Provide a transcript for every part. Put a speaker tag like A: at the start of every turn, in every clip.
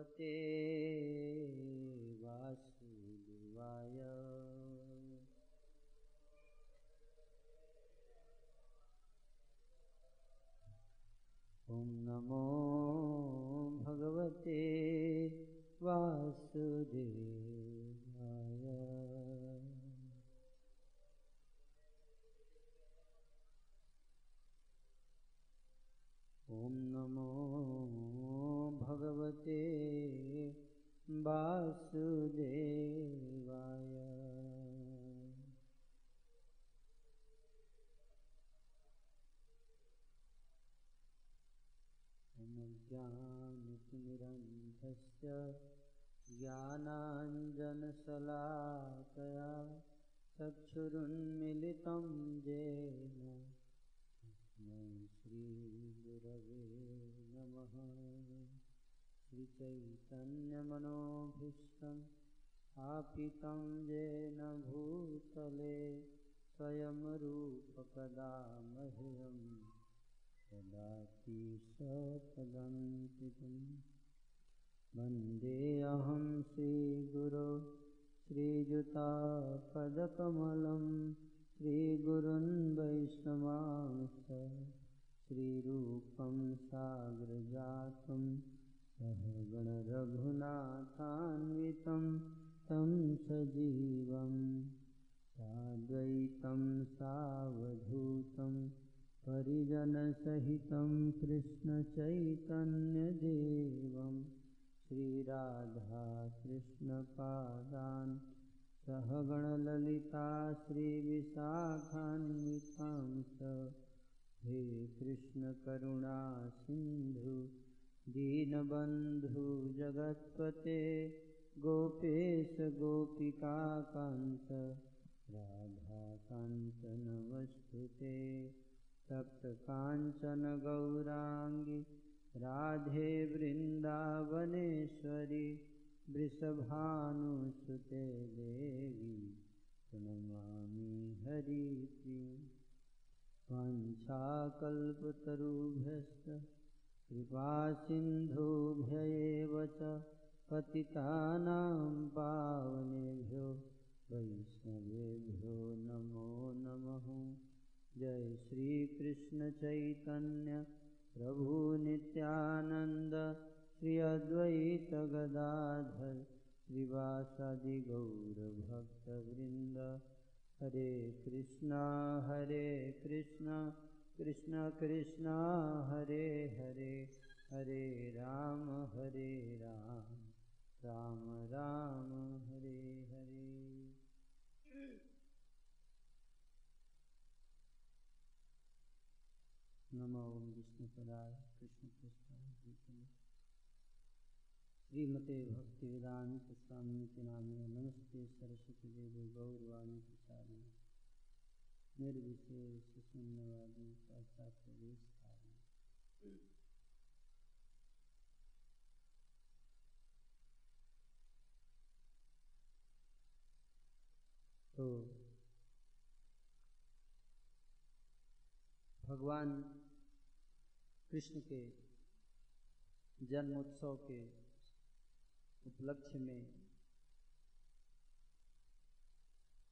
A: भगवते ज्ञानतिमिरन्धस्य ज्ञानाञ्जनशलाकया चक्षुरुन्मिलितं येन। तस्मै श्रीगुरवे नमः। श्रीचैतन्यमनोभीष्टं स्थापितं येन भूतले स्वयं रूपकदा मह्यम् ददाति सपदन्तिकं वन्देऽहं श्रीगुरो श्रीयुतापदकमलं श्रीगुरुन् वैष्णवांश्च श्रीरूपं साग्रजातं सहगणरघुनाथान्वितं तं सजीवं साद्वैतं सावधूतं परिजनसहितं श्रीराधा कृष्णपादान् सहगणलिता श्रीविशाखान्निकां च कृष्णकरुणा सिन्धु दीनबन्धु दीनबन्धुजगत्पते गोपेशगोपिकां च राधान वस्तुते सप्तकाञ्चन गौराङ्गी राधे वृन्दावनेश्वरि वृषभानुसुते देवी प्रणमामि हरिप्रिय वाञ्छाकल्पतरुभ्यश्च कृपासिन्धुभ्य एव च पतितानां पावनेभ्यो वैष्णवेभ्यो नमो नमः। जय श्रीकृष्ण चैतन्य प्रभु नित्यानन्द श्री अद्वैत गदाधर, श्रीवासादि गौरभक्तवृन्द हरे कृष्णा हरे कृष्णा, कृष्ण कृष्णा, हरे हरे हरे राम हरे राम राम राम, हरे हरे। नमो विष्णुपदाय कृष्ण कृष्ण श्रीमते भक्ति वेदांत स्वामी के नामे नमस्ते सरस्वती देवी गौरवाणी प्रचारी निर्विशेष शून्यवादी पाश्चात्य देश तो भगवान कृष्ण के जन्मोत्सव के उपलक्ष्य में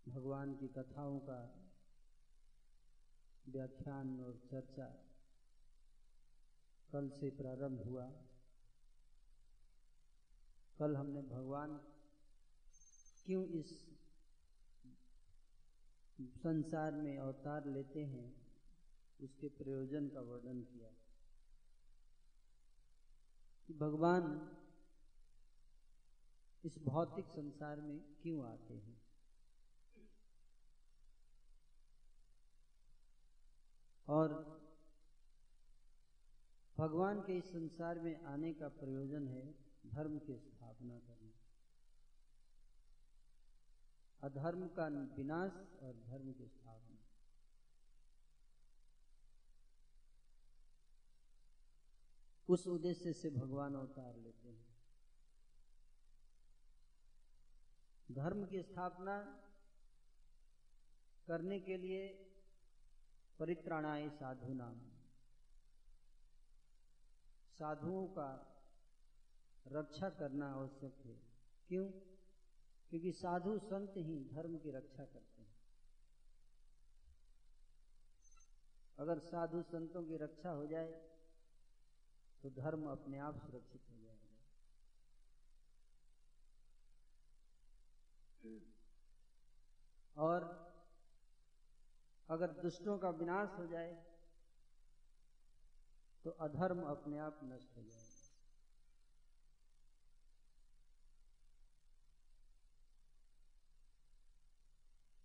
A: भगवान की कथाओं का व्याख्यान और चर्चा कल से प्रारंभ हुआ। कल हमने भगवान क्यों इस संसार में अवतार लेते हैं, उसके प्रयोजन का वर्णन किया। कि भगवान इस भौतिक संसार में क्यों आते हैं? और भगवान के इस संसार में आने का प्रयोजन है धर्म की स्थापना करना। अधर्म का विनाश और धर्म की स्थापना। उस उद्देश्य से भगवान अवतार लेते हैं। धर्म की स्थापना करने के लिए परित्राणाय साधु नाम। साधुओं का रक्षा करना आवश्यक है। क्यों? क्योंकि साधु संत ही धर्म की रक्षा करते हैं। अगर साधु संतों की रक्षा हो जाए तो धर्म अपने आप सुरक्षित हो जाएगा। और अगर दुष्टों का विनाश हो जाए तो अधर्म अपने आप नष्ट हो जाएगा।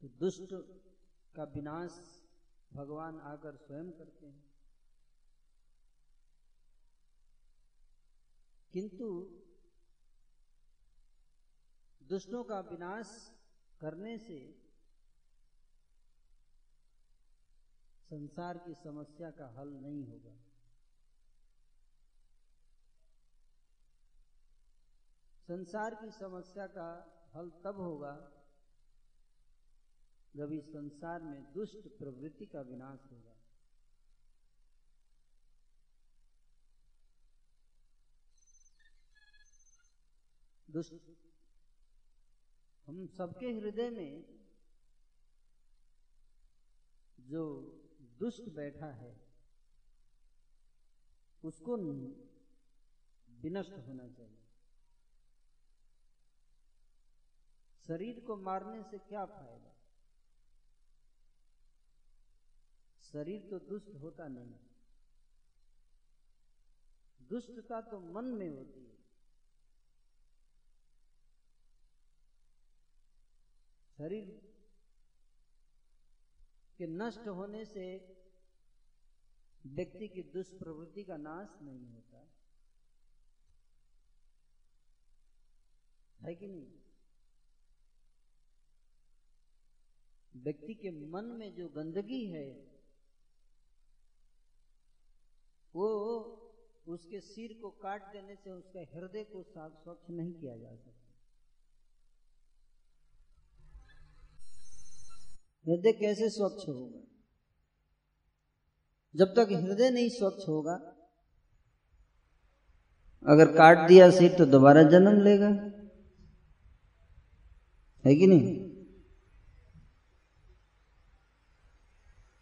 A: तो दुष्ट का विनाश भगवान आकर स्वयं करते हैं। किंतु दुष्टों का विनाश करने से संसार की समस्या का हल नहीं होगा। संसार की समस्या का हल तब होगा जब इस संसार में दुष्ट प्रवृत्ति का विनाश होगा। दुष्ट। हम सबके हृदय में जो दुष्ट बैठा है, उसको विनष्ट होना चाहिए। शरीर को मारने से क्या फ़ायदा? शरीर तो दुष्ट होता नहीं। दुष्टता तो मन में होती है। शरीर के नष्ट होने से व्यक्ति की दुष्प्रवृत्ति का नाश नहीं होता। है कि नहीं? व्यक्ति के मन में जो गंदगी है, वो उसके सिर को काट देने से उसका हृदय को साफ़ स्वच्छ नहीं किया जा सकता। हृदय कैसे स्वच्छ होगा? जब तक हृदय नहीं स्वच्छ होगा, अगर काट दिया सिर तो दोबारा जन्म लेगा। है कि नहीं?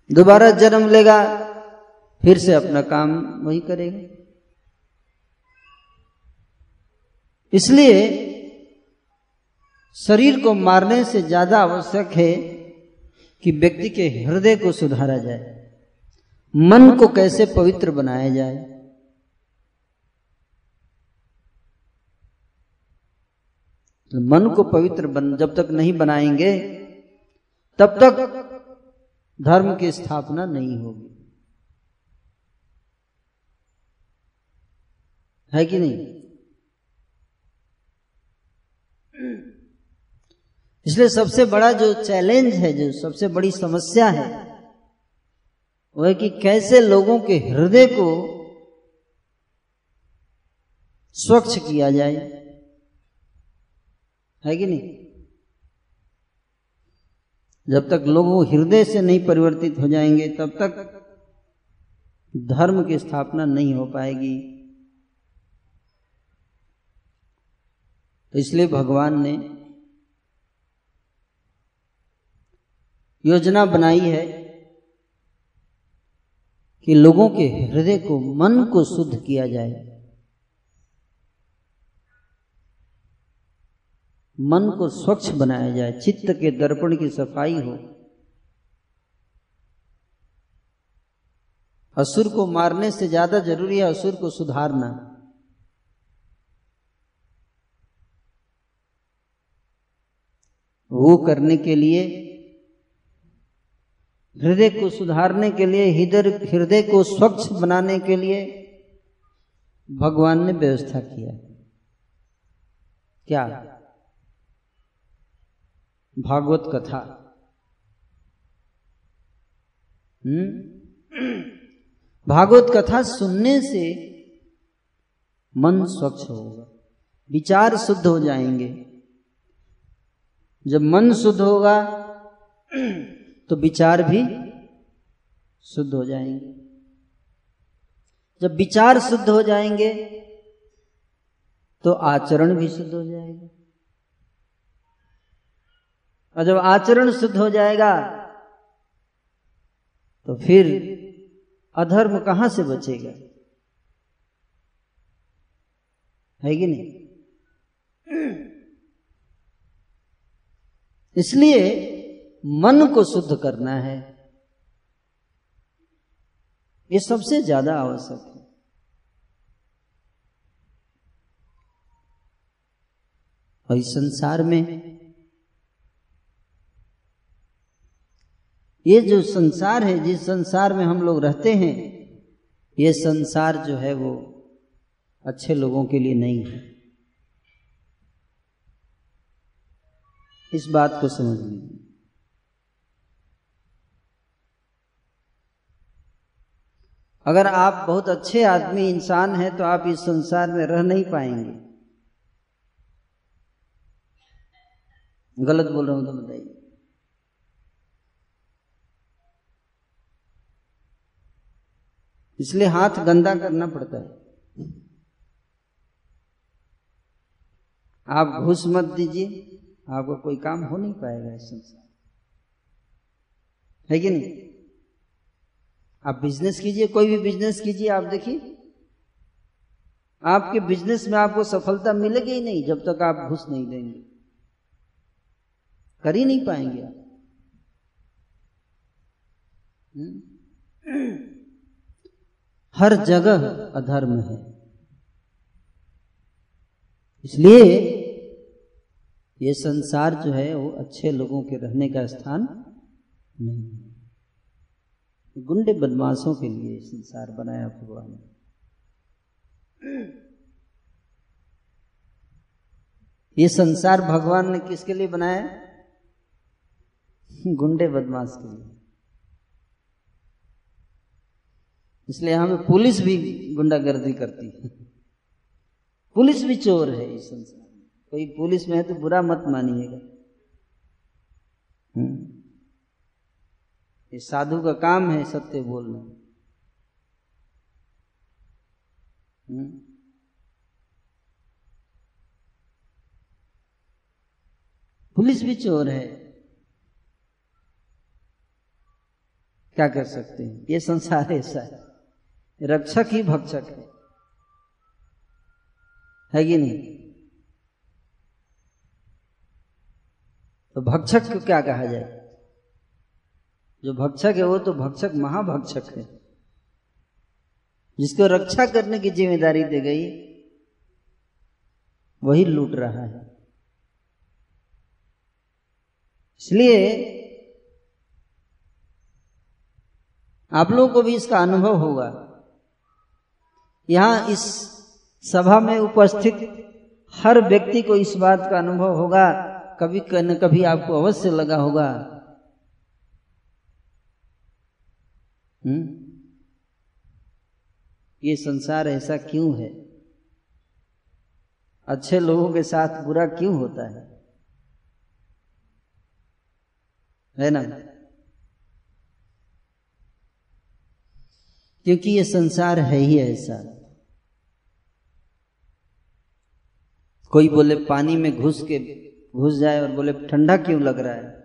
A: दोबारा जन्म लेगा, फिर से अपना काम वही करेगा। इसलिए शरीर को मारने से ज़्यादा आवश्यक है कि व्यक्ति के हृदय को सुधारा जाए, मन को कैसे पवित्र बनाया जाए। तो मन को पवित्र बन, जब तक नहीं बनाएँगे, तब तक धर्म की स्थापना नहीं होगी। है कि नहीं? इसलिए सबसे बड़ा जो चैलेंज है, जो सबसे बड़ी समस्या है, वो है कि कैसे लोगों के हृदय को स्वच्छ किया जाए। है कि नहीं? जब तक लोग हृदय से नहीं परिवर्तित हो जाएँगे, तब तक धर्म की स्थापना नहीं हो पाएगी। तो इसलिए भगवान ने योजना बनाई है कि लोगों के हृदय को, मन को शुद्ध किया जाए। मन को स्वच्छ बनाया जाए, चित्त के दर्पण की सफ़ाई हो। असुर को मारने से ज़्यादा ज़रूरी है असुर को सुधारना। वो करने के लिए हृदय को सुधारने के लिए हृदय हृदय को स्वच्छ बनाने के लिए भगवान ने व्यवस्था किया क्या? भागवत कथा। हम्म? भागवत कथा सुनने से मन स्वच्छ होगा, विचार शुद्ध हो जाएँगे। जब मन शुद्ध होगा तो विचार भी शुद्ध हो जाएँगे। जब विचार शुद्ध हो जाएँगे तो आचरण भी शुद्ध हो जाएगा। और जब आचरण शुद्ध हो जाएगा तो फिर अधर्म कहाँ से बचेगा? है कि नहीं? इसलिए मन को शुद्ध करना है, ये सबसे ज़्यादा आवश्यक है। और इस संसार में ये जो संसार है, जिस संसार में हम लोग रहते हैं, ये संसार जो है वो अच्छे लोगों के लिए नहीं है। इस बात को समझ लीजिए। अगर आप बहुत अच्छे आदमी इंसान हैं तो आप इस संसार में रह नहीं पाएँगे। गलत बोल रहा हूँ तो बताइए। इसलिए हाथ गंदा करना पड़ता है। आप घुस मत दीजिए, आपको कोई काम हो नहीं पाएगा इस संसार है कि नहीं? आप बिज़नेस कीजिए, कोई भी बिज़नेस कीजिए, आप देखिए। आपके बिज़नेस में आपको सफलता मिलेगी ही नहीं, जब तक आप घुस नहीं देंगे। कर ही नहीं पाएँगे आप। हम्म? हर जगह अधर्म है। इसलिए ये संसार जो है, वो अच्छे लोगों के रहने का स्थान नहीं है। गुंडे बदमाशों के लिए संसार बनाया भगवान ने ये संसार भगवान ने किसके लिए बनाया? गुंडे बदमाश के लिए। इसलिए हमें पुलिस भी गुंडागर्दी करती है। पुलिस भी चोर है इस संसार में। कोई पुलिस में है तो बुरा मत मानिएगा। ये साधु का काम है सत्य बोलना। हम्म। पुलिस भी चोर है। क्या कर सकते हैं? ये संसार ऐसा। है रक्षक ही भक्षक है। है कि नहीं? तो भक्षक को क्या कहा जाए? जो भक्षक है वो तो भक्षक महाभक्षक है। जिसको रक्षा करने की ज़िम्मेदारी दे गई, वही लूट रहा है। इसलिए आप लोगों को भी इसका अनुभव होगा। यहाँ इस सभा में उपस्थित हर व्यक्ति को इस बात का अनुभव होगा, कभी न कभी आपको अवश्य लगा होगा। हम्म? ये संसार ऐसा क्यों है? अच्छे लोगों के साथ बुरा क्यों होता है? है ना? क्योंकि ये संसार है ही ऐसा। कोई बोले, पानी में घुस के घुस जाए और बोले, ठंडा क्यों लग रहा है?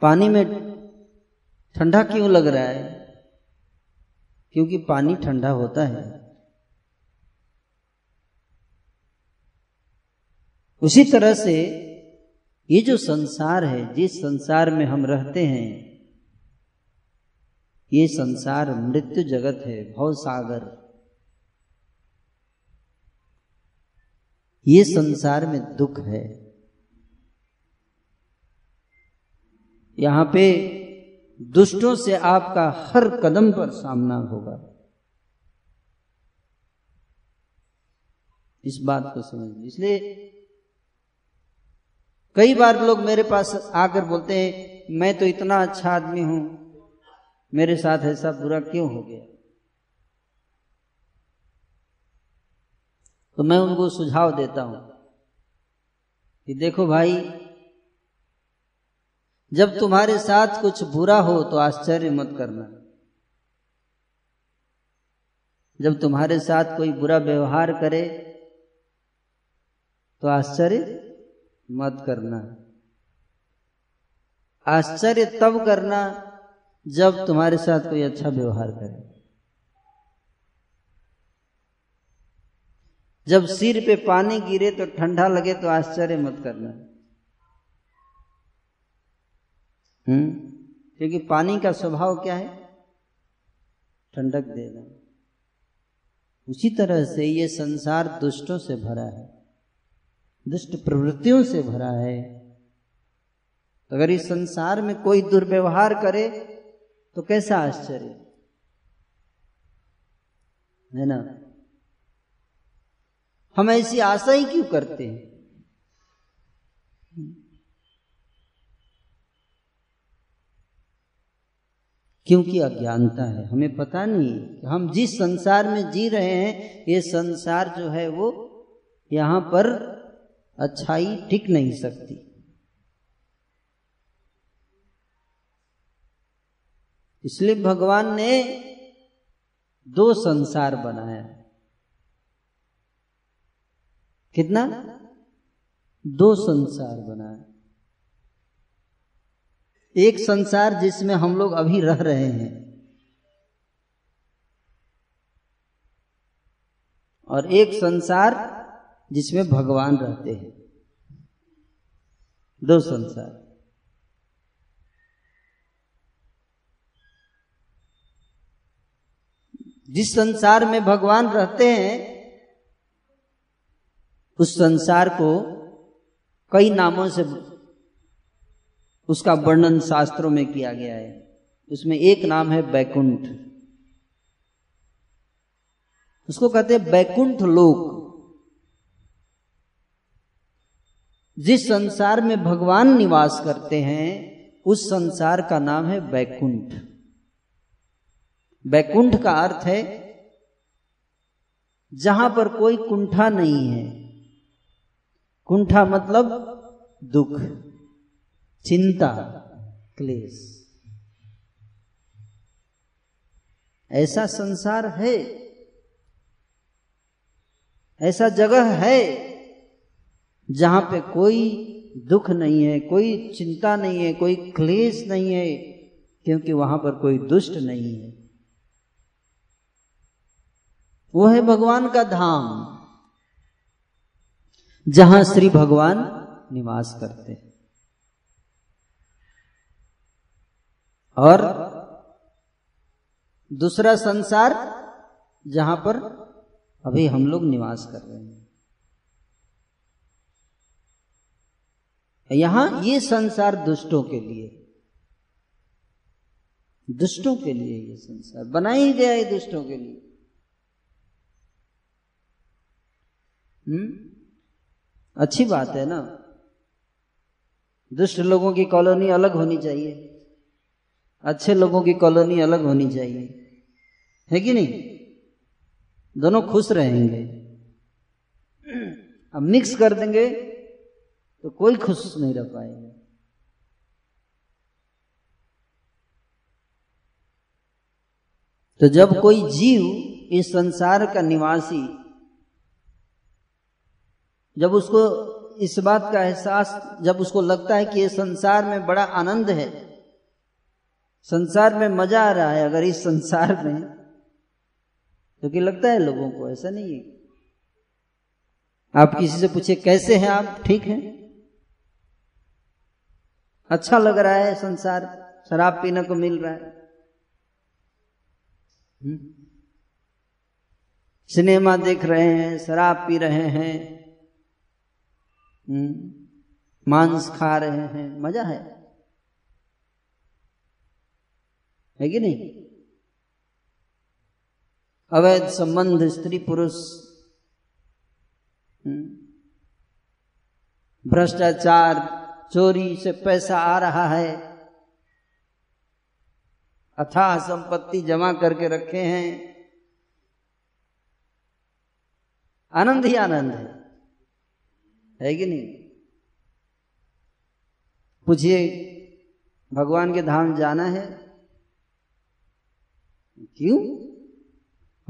A: पानी में ठंडा क्यों लग रहा है? क्योंकि पानी ठंडा होता है। उसी तरह से ये जो संसार है, जिस संसार में हम रहते हैं, ये संसार मृत्यु जगत है, भव सागर। ये संसार में दुख है। यहाँ पे दुष्टों से आपका हर कदम पर सामना होगा। इस बात को समझ इसलिए कई बार लोग मेरे पास आकर बोलते हैं, मैं तो इतना अच्छा आदमी हूँ, मेरे साथ ऐसा बुरा क्यों हो गया? तो मैं उनको सुझाव देता हूँ कि देखो भाई जब तुम्हारे साथ कुछ बुरा हो तो आश्चर्य मत करना। जब तुम्हारे साथ कोई बुरा व्यवहार करे तो आश्चर्य मत करना। आश्चर्य तब करना जब तुम्हारे साथ कोई अच्छा व्यवहार करे। जब सिर पे पानी गिरे तो ठंडा लगे तो आश्चर्य मत करना। हम्म? क्योंकि पानी का स्वभाव क्या है? ठंडक देना उसी तरह से ये संसार दुष्टों से भरा है, दुष्ट प्रवृत्तियों से भरा है। तो अगर इस संसार में कोई दुर्व्यवहार करे तो कैसा आश्चर्य? है ना? हम ऐसी आशा ही क्यों करते हैं? क्योंकि अज्ञानता है। हमें पता नहीं कि हम जिस संसार में जी रहे हैं, ये संसार जो है वो यहाँ पर अच्छाई टिक नहीं सकती। इसलिए भगवान ने दो संसार बनाया कितना? दो संसार बनाया एक संसार जिसमें हम लोग अभी रह रहे हैं। और एक संसार जिसमें भगवान रहते हैं। दो संसार। जिस संसार में भगवान रहते हैं, उस संसार को कई नामों से उसका वर्णन शास्त्रों में किया गया है। उसमें एक नाम है बैकुंठ। उसको कहते हैं बैकुंठ लोक। जिस संसार में भगवान निवास करते हैं, उस संसार का नाम है बैकुंठ। बैकुंठ का अर्थ है, जहाँ पर कोई कुंठा नहीं है। कुंठा मतलब दुख। चिंता, क्लेश। ऐसा संसार है, ऐसा जगह है, जहाँ पे कोई दुख नहीं है, कोई चिंता नहीं है, कोई क्लेश नहीं है, क्योंकि वहाँ पर कोई दुष्ट नहीं है। वो है भगवान का धाम, जहाँ श्री भगवान निवास करते हैं। और दूसरा संसार जहाँ पर अभी हम लोग निवास कर रहे हैं। यहाँ ये संसार दुष्टों के लिए, दुष्टों के लिए ये संसार बना ही गया है दुष्टों के लिए। हम्म? अच्छी बात है ना? दुष्ट लोगों की कॉलोनी अलग होनी चाहिए। अच्छे लोगों की कॉलोनी अलग होनी चाहिए। है कि नहीं? दोनों खुश रहेंगे। अब मिक्स कर देंगे तो कोई खुश नहीं रह पाएगा। तो जब कोई जीव इस संसार का निवासी, जब उसको इस बात का एहसास, जब उसको लगता है कि ये संसार में बड़ा आनंद है संसार में मज़ा आ रहा है, अगर इस संसार में तो क्या लगता है लोगों को, ऐसा नहीं है। आप किसी से पूछे, कैसे हैं आप? ठीक हैं? अच्छा लग रहा है संसार, शराब पीने को मिल रहा है। हम्म? सिनेमा देख रहे हैं, शराब पी रहे हैं। हम्म? मांस खा रहे हैं, मज़ा है। है कि नहीं? अवैध संबंध, स्त्री पुरुष हम्म? भ्रष्टाचार, चोरी से पैसा आ रहा है, अथाह संपत्ति जमा करके रखे हैं, आनंद ही आनंद है। है कि नहीं? पूछिए, भगवान के धाम जाना है? क्यों?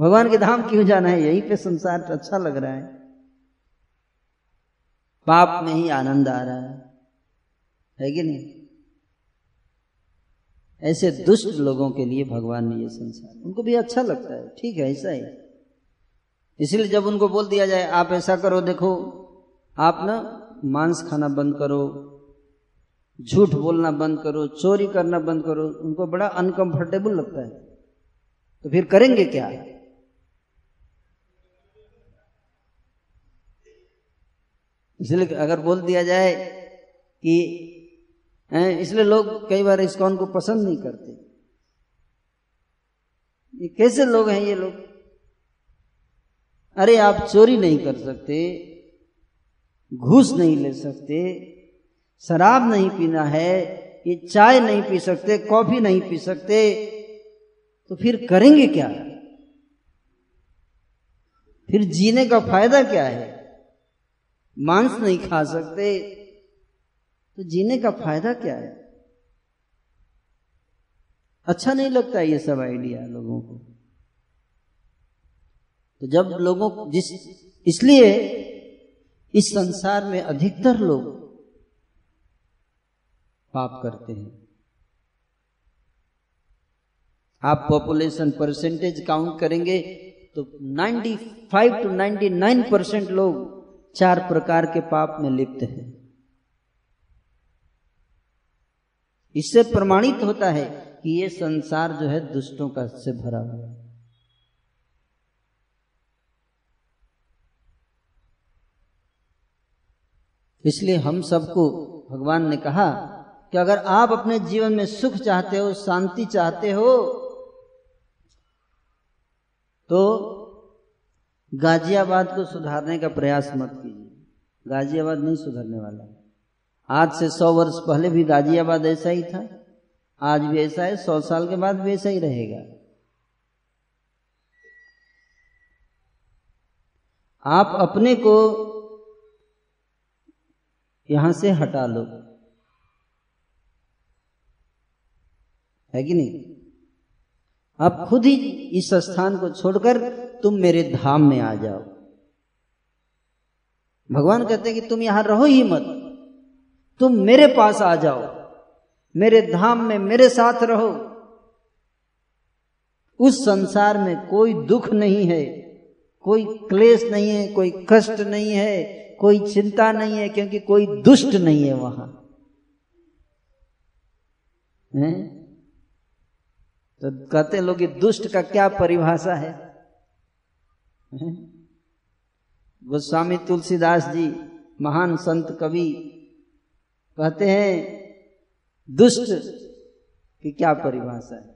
A: भगवान के धाम क्यों जाना है? यहीं पे संसार अच्छा लग रहा है। पाप में ही आनंद आ रहा है। है कि नहीं? ऐसे दुष्ट लोगों के लिए भगवान ने ये संसार। उनको भी अच्छा लगता है। ठीक है, ऐसा ही। इसलिए जब उनको बोल दिया जाए, आप ऐसा करो, देखो, आप ना मांस खाना बंद करो, झूठ बोलना बंद करो, चोरी करना बंद करो, उनको बड़ा अनकंफर्टेबल लगता है। तो फिर करेंगे क्या? इसलिए अगर बोल दिया जाए कि इसलिए लोग कई बार इसकॉन को पसंद नहीं करते। ये कैसे लोग हैं ये लोग? अरे आप चोरी नहीं कर सकते, घूस नहीं ले सकते, शराब नहीं पीना है, ये चाय नहीं पी सकते, कॉफ़ी नहीं पी सकते तो फिर करेंगे क्या? फिर जीने का फ़ायदा क्या है? मांस नहीं खा सकते तो जीने का फ़ायदा क्या है? अच्छा नहीं लगता ये सब आइडिया लोगों को। तो जब लोगों जिस, इसलिए इस संसार में अधिकतर लोग पाप करते हैं। आप पॉपुलेशन परसेंटेज काउंट करेंगे तो 95 टू 99 परसेंट लोग चार प्रकार के पाप में लिप्त हैं। इससे प्रमाणित होता है कि ये संसार जो है दुष्टों का से भरा हुआ है। इसलिए हम सबको भगवान ने कहा कि अगर आप अपने जीवन में सुख चाहते हो, शांति चाहते हो तो गाजियाबाद को सुधारने का प्रयास मत कीजिए। गाजियाबाद नहीं सुधरने वाला। आज से सौ वर्ष पहले भी गाजियाबाद ऐसा ही था। आज भी ऐसा है, सौ साल के बाद भी ऐसा ही रहेगा। आप अपने को यहाँ से हटा लो। है कि नहीं? आप खुद ही इस स्थान को छोड़कर तुम मेरे धाम में आ जाओ। भगवान कहते हैं कि तुम यहाँ रहो ही मत। तुम मेरे पास आ जाओ। मेरे धाम में मेरे साथ रहो। उस संसार में कोई दुख नहीं है, कोई क्लेश नहीं है, कोई कष्ट नहीं है, कोई चिंता नहीं है, क्योंकि कोई दुष्ट नहीं है वहाँ। है? तो कहते लोग दुष्ट का क्या परिभाषा है? गोस्वामी तुलसीदास जी, महान संत कवि, कहते हैं, दुष्ट की क्या परिभाषा है?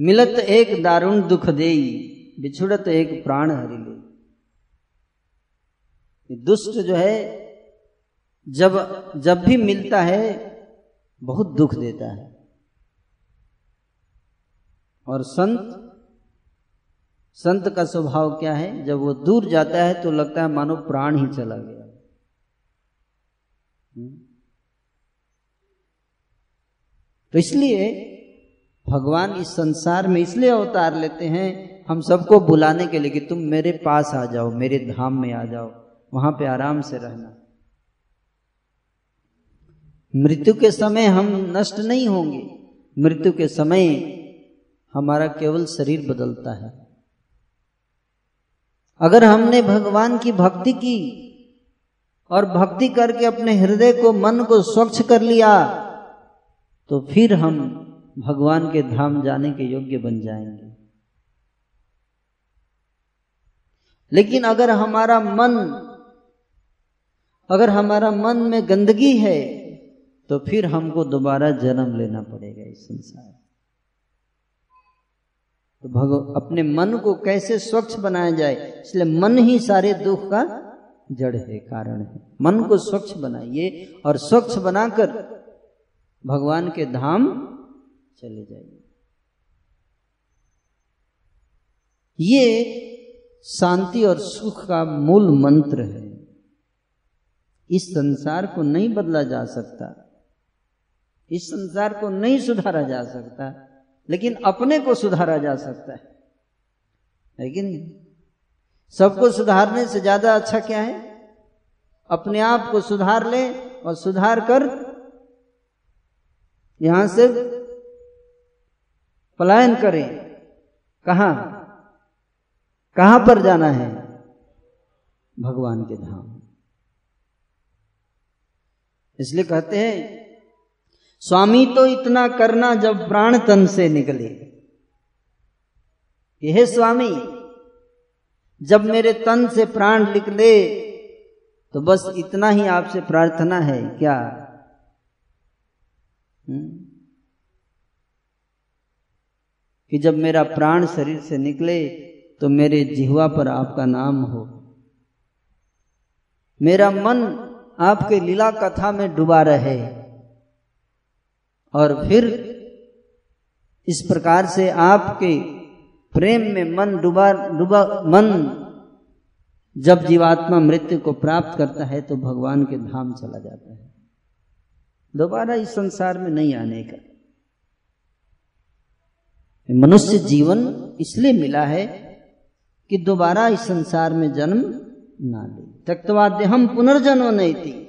A: मिलत एक दारुण दुख देई, बिछुड़त एक प्राण हरि ले। दुष्ट जो है जब जब भी मिलता है, बहुत दुख देता है। और संत संत का स्वभाव क्या है? जब वो दूर जाता है तो लगता है, मानो प्राण ही चला गया। हम्म। तो इसलिए, भगवान इस संसार में इसलिए अवतार लेते हैं, हम सबको बुलाने के लिए कि तुम मेरे पास आ जाओ, मेरे धाम में आ जाओ, वहाँ पे आराम से रहना। मृत्यु के समय हम नष्ट नहीं होंगे। मृत्यु के समय हमारा केवल शरीर बदलता है। अगर हमने भगवान की भक्ति की और भक्ति करके अपने हृदय को, मन को स्वच्छ कर लिया तो फिर हम भगवान के धाम जाने के योग्य बन जाएँगे। लेकिन अगर हमारा मन, अगर हमारा मन में गंदगी है तो फिर हमको दोबारा जन्म लेना पड़ेगा इस संसार तो भग अपने मन को कैसे स्वच्छ बनाया जाए, इसलिए मन ही सारे दुख का जड़ है, कारण है। मन को स्वच्छ बनाइए और स्वच्छ बनाकर भगवान के धाम चले जाइए। ये शांति और सुख का मूल मंत्र है। इस संसार को नहीं बदला जा सकता। इस संसार को नहीं सुधारा जा सकता, लेकिन अपने को सुधारा जा सकता है। कि नहीं सबको सुधारने से ज़्यादा अच्छा क्या है? अपने आप को सुधार ले और सुधार कर। यहाँ से पलायन करें। कहा? कहाँ पर जाना है? भगवान के धाम। इसलिए कहते हैं स्वामी तो इतना करना जब प्राण तन से निकले। यह स्वामी, जब मेरे तन से प्राण निकले तो बस इतना ही आपसे प्रार्थना है, क्या? हम्म? कि जब मेरा प्राण शरीर से निकले तो मेरे जिहवा पर आपका नाम हो। मेरा मन आपके लीला कथा में डूबा रहे। और फिर इस प्रकार से आपके प्रेम में मन डुबा, डूबा, मन जब जीवात्मा मृत्यु को प्राप्त करता है तो भगवान के धाम चला जाता है। दोबारा इस संसार में नहीं आने का। मनुष्य जीवन इसलिए मिला है कि दोबारा इस संसार में जन्म ना ले। त्यक्तवाद्य हम पुनर्जन्म नहीं थी।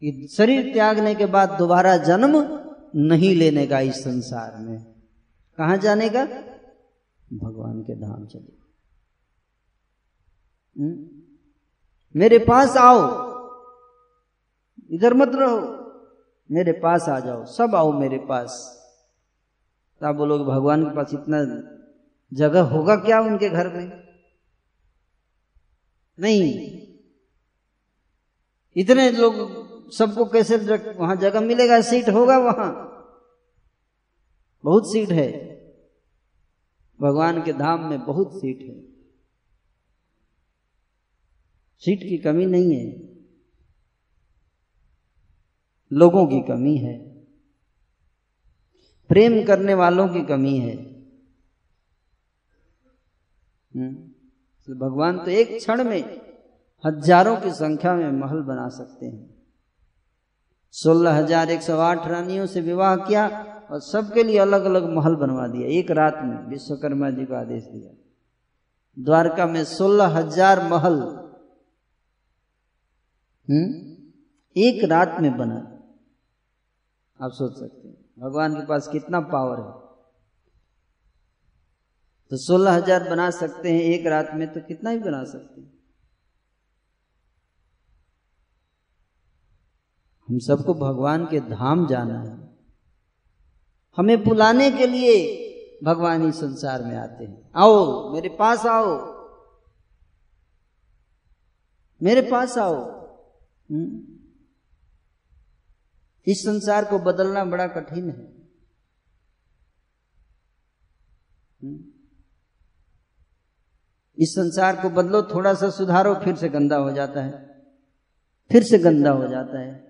A: कि शरीर त्यागने के बाद दोबारा जन्म नहीं लेने का इस संसार में। कहा जाने का भगवान के धाम चले। हम्म? मेरे पास आओ। इधर मत रहो। मेरे पास आ जाओ। सब आओ मेरे पास। तो आप बोलोगे भगवान के पास इतना जगह होगा क्या उनके घर में? नहीं। इतने लोग सबको कैसे वहाँ जगह मिलेगा सीट होगा वहाँ। बहुत सीट है। भगवान के धाम में बहुत सीट है। सीट की कमी नहीं है। लोगों की कमी है। प्रेम करने वालों की कमी है। हम्म, तो भगवान तो एक क्षण में हज़ारों की संख्या में महल बना सकते हैं। सोलह हज़ार एक सौ आठ रानियों से विवाह किया और सबके लिए अलग अलग महल बनवा दिया। एक रात में विश्वकर्मा जी को आदेश दिया। द्वारका में सोलह हज़ार महल हम्म एक रात में बना। आप सोच सकते हैं, भगवान के पास कितना पावर है। तो सोलह हज़ार बना सकते हैं, एक रात में तो कितना ही बना सकते हैं। हम सबको भगवान के धाम जाना है। हमें बुलाने के लिए भगवान ही संसार में आते हैं। आओ, मेरे पास आओ। मेरे पास आओ। हम्म? इस संसार को बदलना बड़ा कठिन है। हम्म? इस संसार को बदलो, थोड़ा सा सुधारो, फिर से गंदा हो जाता है। फिर से गंदा हो जाता है।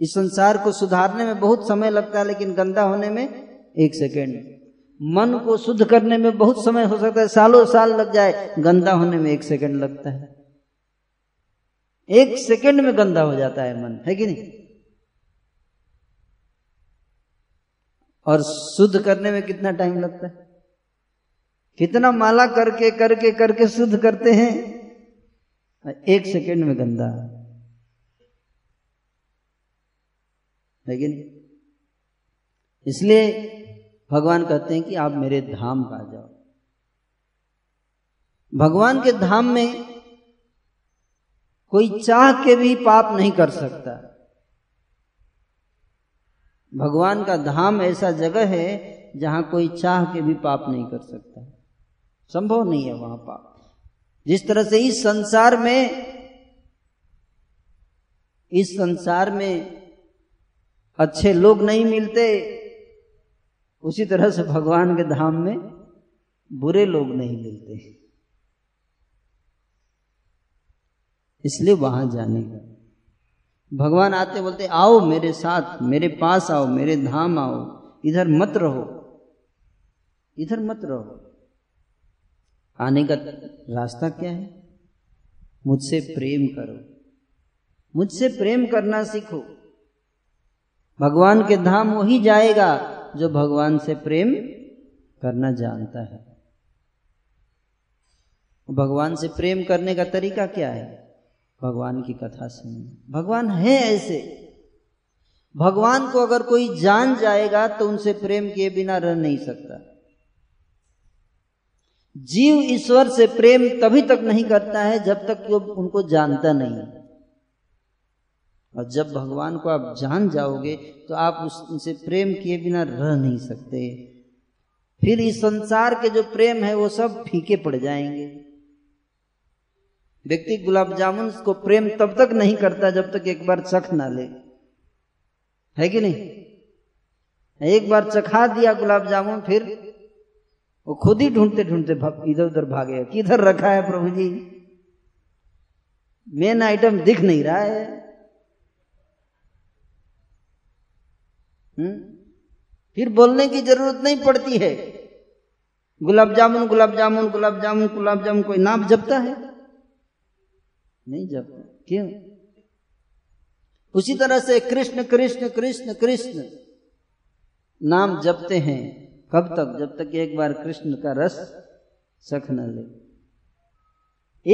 A: इस संसार को सुधारने में बहुत समय लगता है, लेकिन गंदा होने में एक सेकेंड। मन को शुद्ध करने में बहुत समय हो सकता है, सालों साल लग जाए, गंदा होने में एक सेकेंड लगता है। एक सेकेंड में गंदा हो जाता है मन, है कि नहीं? और शुद्ध करने में कितना टाइम लगता है? कितना माला करके करके करके शुद्ध करते हैं, एक सेकेंड में गंदा। है कि नहीं? इसलिए भगवान कहते हैं कि आप मेरे धाम का जाओ। भगवान के धाम में कोई चाह के भी पाप नहीं कर सकता। भगवान का धाम ऐसा जगह है जहाँ कोई चाह के भी पाप नहीं कर सकता। संभव नहीं है वहाँ पाप। जिस तरह से इस संसार में, इस संसार में अच्छे लोग नहीं मिलते। उसी तरह से भगवान के धाम में बुरे लोग नहीं मिलते। इसलिए वहाँ जाने का। भगवान आते बोलते आओ मेरे साथ मेरे पास आओ मेरे धाम आओ इधर मत रहो इधर मत रहो। आने का रास्ता क्या है? मुझसे प्रेम करो। मुझसे प्रेम करना सीखो। भगवान के धाम वही जाएगा जो भगवान से प्रेम करना जानता है। भगवान से प्रेम करने का तरीका क्या है? भगवान की कथा सुनना भगवान है ऐसे। भगवान को अगर कोई जान जाएगा तो उनसे प्रेम किए बिना रह नहीं सकता। जीव ईश्वर से प्रेम तभी तक नहीं करता है जब तक वो उनको जानता नहीं। और जब भगवान को आप जान जाओगे तो आप उनसे प्रेम किए बिना रह नहीं सकते। फिर इस संसार के जो प्रेम है, वो सब फीके पड़ जाएँगे। व्यक्ति गुलाब जामुन को प्रेम तब तक नहीं करता जब तक एक बार चख ना ले। है कि नहीं? एक बार चखा दिया गुलाब जामुन, फिर वो खुद ही ढूंढते ढूंढते इधर उधर भागे। किधर रखा है प्रभु जी? मेन आइटम दिख नहीं रहा है। हुँ? फिर बोलने की ज़रूरत नहीं पड़ती है। गुलाब जामुन गुलाब जामुन गुलाब जामुन गुलाब जामुन, कोई नाम जपता है? नहीं जपता। क्यों? उसी तरह से कृष्ण कृष्ण कृष्ण कृष्ण नाम जपते हैं। कब तक? जब तक एक बार कृष्ण का रस सख न ले।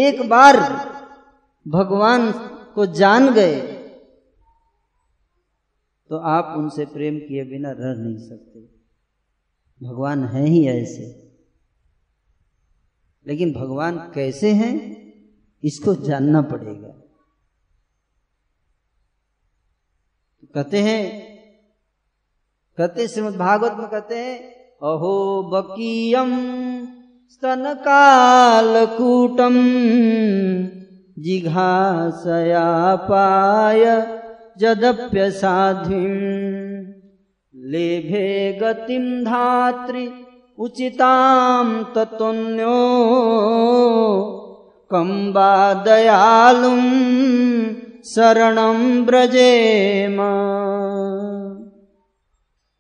A: एक बार भगवान को जान गए तो आप उनसे प्रेम किए बिना रह नहीं सकते। भगवान है ही ऐसे। लेकिन भगवान कैसे हैं, इसको जानना पड़ेगा। कहते हैं, कहते श्रीमद भागवत में कहते हैं, अहो बकीयम स्तन कालकूटम जिघासया पाय जदप्य साध्वी लेभे गतिम धात्री उचिताम तत्न्यो कंबा दयालुम शरणम ब्रजेम।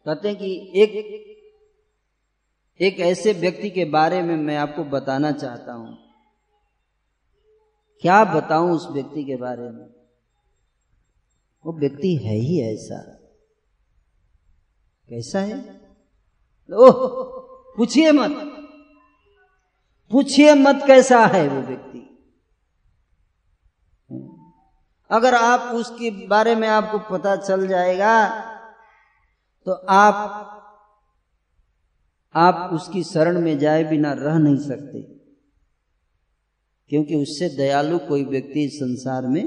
A: कहते कि एक एक ऐसे व्यक्ति के बारे में मैं आपको बताना चाहता हूँ। क्या बताऊँ उस व्यक्ति के बारे में? वो व्यक्ति है ही ऐसा। कैसा है? ओह, पूछिए मत। पूछिए मत कैसा है वो व्यक्ति। अगर आप उसके बारे में आपको पता चल जाएगा तो आप आप उसकी शरण में जाए बिना रह नहीं सकते। क्योंकि उससे दयालु कोई व्यक्ति संसार में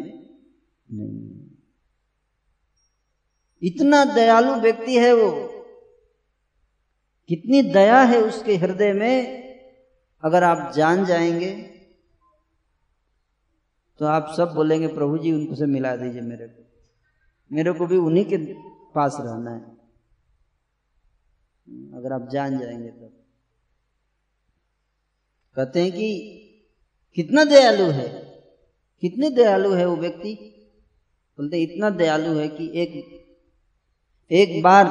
A: नहीं इतना दयालु व्यक्ति है वो। कितनी दया है उसके हृदय में, अगर आप जान जाएँगे तो आप सब बोलेंगे, प्रभु जी, उनको से मिला दीजिए मेरे को। मेरे को भी उन्हीं के पास रहना है। अगर आप जान जाएँगे तो। कहते हैं कि कितना दयालु है, कितने दयालु है वो व्यक्ति? बोलते इतना दयालु है कि एक एक बार,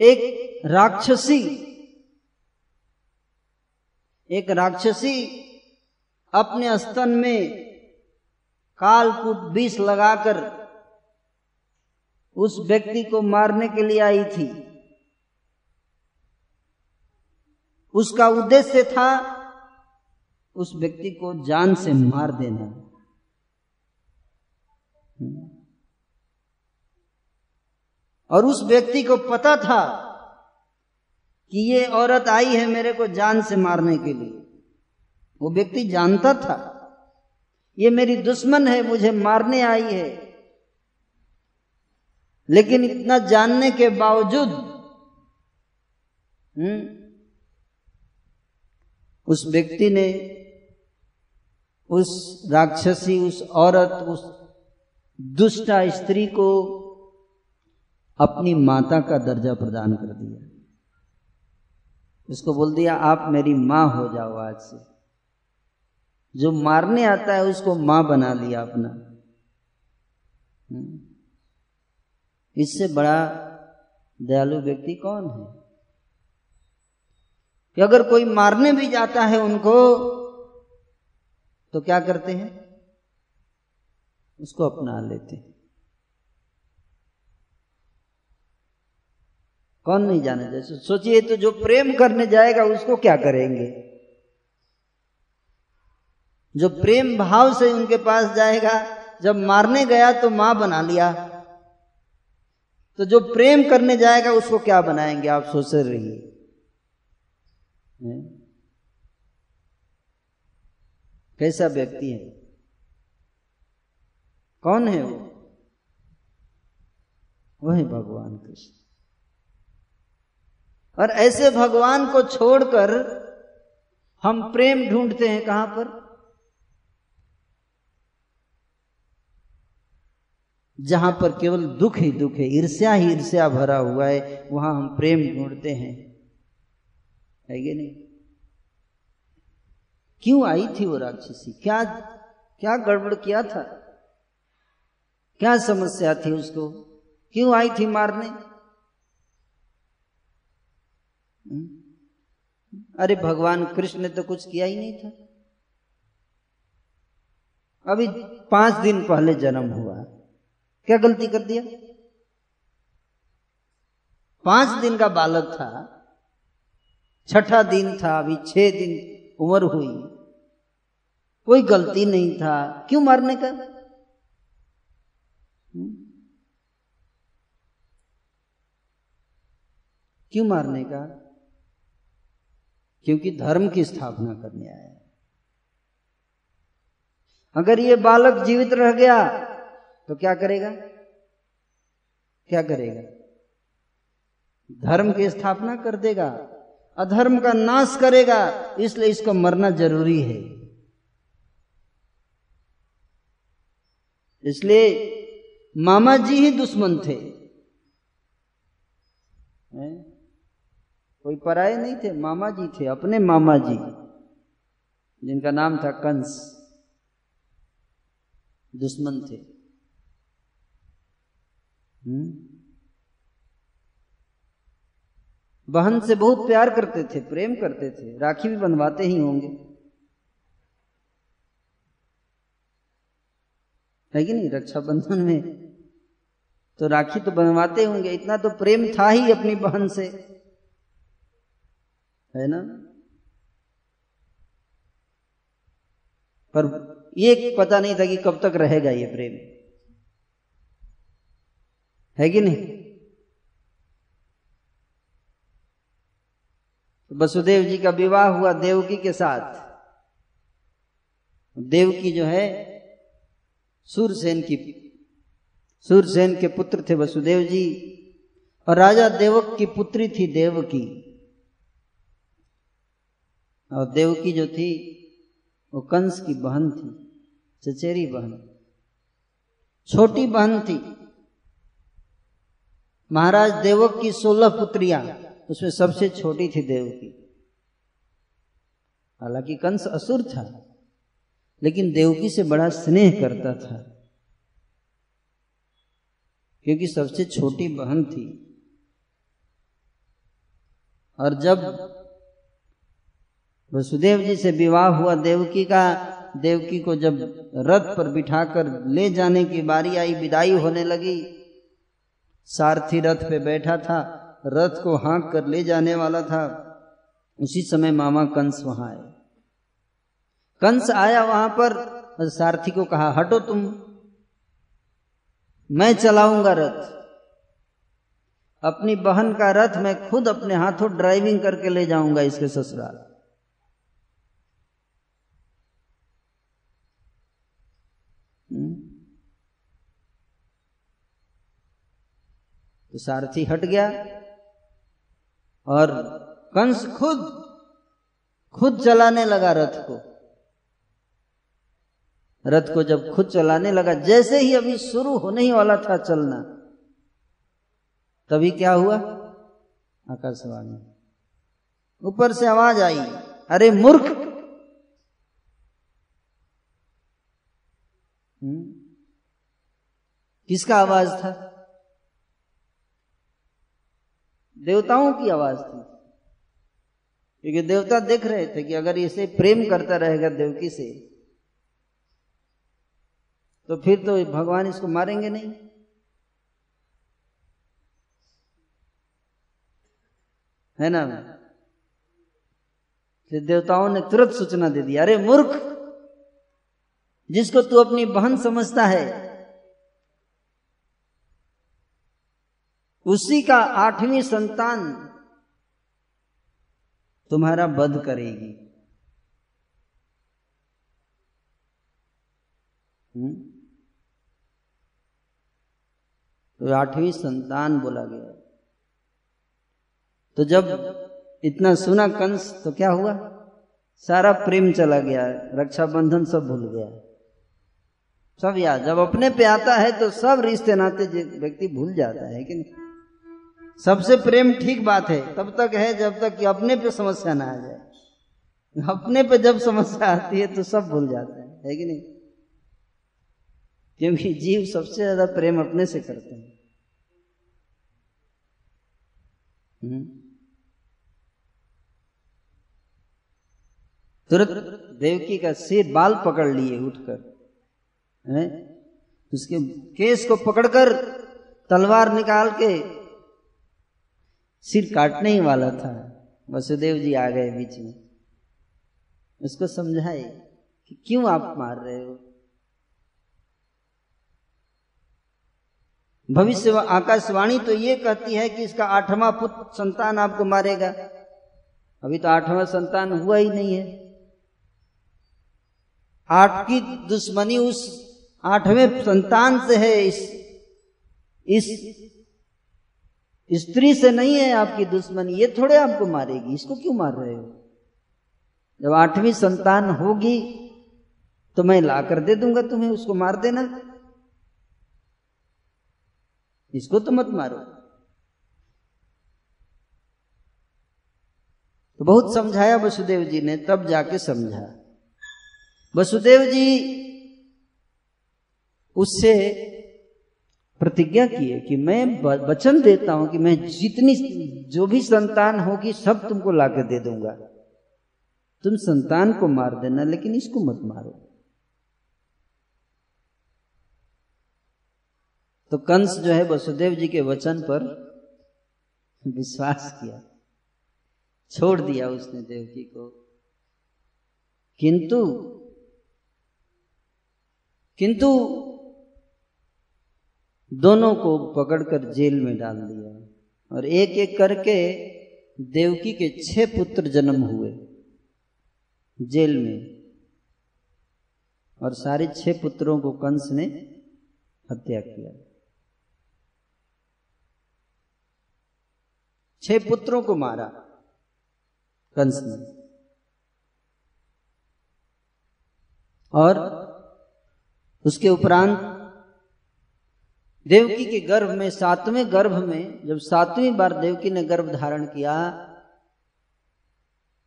A: एक राक्षसी एक राक्षसी अपने स्तन में कालकूट बीस लगाकर उस व्यक्ति को मारने के लिए आई थी। उसका उद्देश्य था उस व्यक्ति को जान से मार देना। और उस व्यक्ति को पता था कि ये औरत आई है मेरे को जान से मारने के लिए। वो व्यक्ति जानता था ये मेरी दुश्मन है मुझे मारने आई है। लेकिन इतना जानने के बावजूद हम्म, उस व्यक्ति ने उस राक्षसी उस औरत उस दुष्टा स्त्री को अपनी माता का दर्जा प्रदान कर दिया। उसको बोल दिया, आप मेरी माँ हो जाओ आज से। जो मारने आता है, उसको माँ बना लिया अपना। हम्म। इससे बड़ा दयालु व्यक्ति कौन है? कि अगर कोई मारने भी जाता है उनको तो क्या करते हैं? उसको अपना लेते। कौन नहीं जाने जैसे सोचिए तो जो प्रेम करने जाएगा, उसको क्या करेंगे? जो प्रेम भाव से उनके पास जाएगा, जब मारने गया तो माँ बना लिया। तो जो प्रेम करने जाएगा, उसको क्या बनाएँगे? आप सोच रहिए कैसा व्यक्ति है? कौन है वो? वही भगवान कृष्ण। और ऐसे भगवान को छोड़कर हम प्रेम ढूंढते हैं कहाँ पर? जहाँ पर केवल दुख ही दुख है, ईर्ष्या ही ईर्ष्या भरा हुआ है, वहाँ हम प्रेम ढूंढते हैं। है ये नहीं? क्यों आई थी वो राक्षसी? क्या क्या गड़बड़ किया था? क्या समस्या थी उसको? क्यों आई थी मारने? हम्म? अरे भगवान कृष्ण ने तो कुछ किया ही नहीं था। अभी पाँच दिन पहले जन्म हुआ। क्या गलती कर दिया? पाँच दिन का बालक था। छठा दिन था, अभी छह दिन उम्र हुई। कोई गलती नहीं था। क्यों मारने का? क्यों मारने का? क्योंकि धर्म की स्थापना करने आया अगर ये बालक जीवित रह गया तो क्या करेगा? क्या करेगा? धर्म की स्थापना कर देगा। अधर्म का नाश करेगा, इसलिए इसको मरना ज़रूरी है। इसलिए मामा जी ही दुश्मन थे। है? कोई पराये नहीं थे, मामा जी थे, अपने मामा जी, जिनका नाम था कंस। दुश्मन थे? बहन से बहुत प्यार करते थे, प्रेम करते थे, राखी भी बनवाते ही होंगे। है कि नहीं? रक्षाबंधन में तो राखी तो बनवाते होंगे, इतना तो प्रेम था ही अपनी बहन से। है ना? पर ये पता नहीं था कि कब तक रहेगा ये प्रेम। है कि नहीं? तो वसुदेव जी का विवाह हुआ देवकी के साथ। देवकी जो है, सूरसेन की सूरसेन के पुत्र थे वसुदेव जी और राजा देवक की पुत्री थी देवकी। और देवकी जो थी, वो कंस की बहन थी, चचेरी बहन। छोटी बहन थी। महाराज देवक की सोलह पुत्रियाँ, उसमें सबसे छोटी थी देवकी। हालाँकि कंस असुर था, लेकिन देवकी से बड़ा स्नेह करता था। क्योंकि सबसे छोटी बहन थी। और जब वसुदेव जी से विवाह हुआ, देवकी का, देवकी को जब रथ पर बिठाकर ले जाने की बारी आई, विदाई होने लगी। सारथी रथ पे बैठा था, रथ को हाँक कर ले जाने वाला था। उसी समय मामा कंस वहाँ आए। कंस आया वहाँ पर सारथी को कहा, हटो तुम। मैं चलाऊँगा रथ। अपनी बहन का रथ मैं खुद अपने हाथों ड्राइविंग करके ले जाऊँगा इसके ससुराल। हम्म? तो सारथी हट गया और कंस खुद खुद चलाने लगा रथ को। रथ को जब खुद चलाने लगा, जैसे ही अभी शुरू होने ही वाला था चलना, तभी क्या हुआ? आकाशवाणी। ऊपर से आवाज़ आई, अरे मूर्ख! हम्म? किसका आवाज़ था? देवताओं की आवाज़ थी। क्योंकि देवता देख रहे थे कि अगर इसे प्रेम करता रहेगा देवकी से तो फिर तो भगवान इसको मारेंगे नहीं। है ना? फिर देवताओं ने तुरंत सूचना दे दी, अरे मूर्ख, जिसको तू अपनी बहन समझता है, उसी का आठवीं संतान तुम्हारा वध करेगी। हम्म? तो आठवीं संतान बोला गया। तो जब इतना सुना कंस तो क्या हुआ? सारा प्रेम चला गया, रक्षाबंधन सब भूल गया। सब याद, जब अपने पे आता है तो सब रिश्ते नाते व्यक्ति भूल जाता है, कि नहीं? सबसे प्रेम ठीक बात है, तब तक है जब तक कि अपने पे समस्या ना आ जाए। अपने पे जब समस्या आती है तो सब भूल जाते हैं, है कि नहीं? क्योंकि जीव सबसे ज़्यादा प्रेम अपने से करते हैं। हम्म। तुरंत देवकी का सिर बाल पकड़ लिए उठकर उसके केस को पकड़कर तलवार निकाल के सिर काटने ही वाला था। वसुदेव जी आ गए बीच में। उसको समझाए कि क्यों आप मार रहे हो? भविष्य आकाशवाणी तो ये कहती है कि इसका आठवां पुत्र संतान आपको मारेगा। अभी तो आठवां संतान हुआ ही नहीं है। आठ की दुश्मनी उस आठवें संतान से है, इस इस स्त्री से नहीं है आपकी दुश्मनी। ये थोड़े आपको मारेगी। इसको क्यों मार रहे हो? जब आठवीं संतान होगी तो मैं ला कर दे दूँगा तुम्हें, उसको मार देना। इसको तो मत मारो। तो बहुत समझाया वसुदेव जी ने, तब जाके समझा। वसुदेव जी उससे प्रतिज्ञा किए कि मैं वचन देता हूँ कि मैं जितनी जो भी संतान होगी सब तुमको लाकर दे दूँगा। तुम संतान को मार देना, लेकिन इसको मत मारो। तो कंस जो है वसुदेव जी के वचन पर विश्वास किया। छोड़ दिया उसने देवकी को। किंतु किंतु दोनों को पकड़कर जेल में डाल दिया और एक एक करके देवकी के छह पुत्र जन्म हुए जेल में। और सारे छह पुत्रों को कंस ने हत्या किया। छह पुत्रों को मारा कंस ने। और उसके उपरांत देवकी के गर्भ में, सातवें गर्भ में, जब सातवीं बार देवकी ने गर्भ धारण किया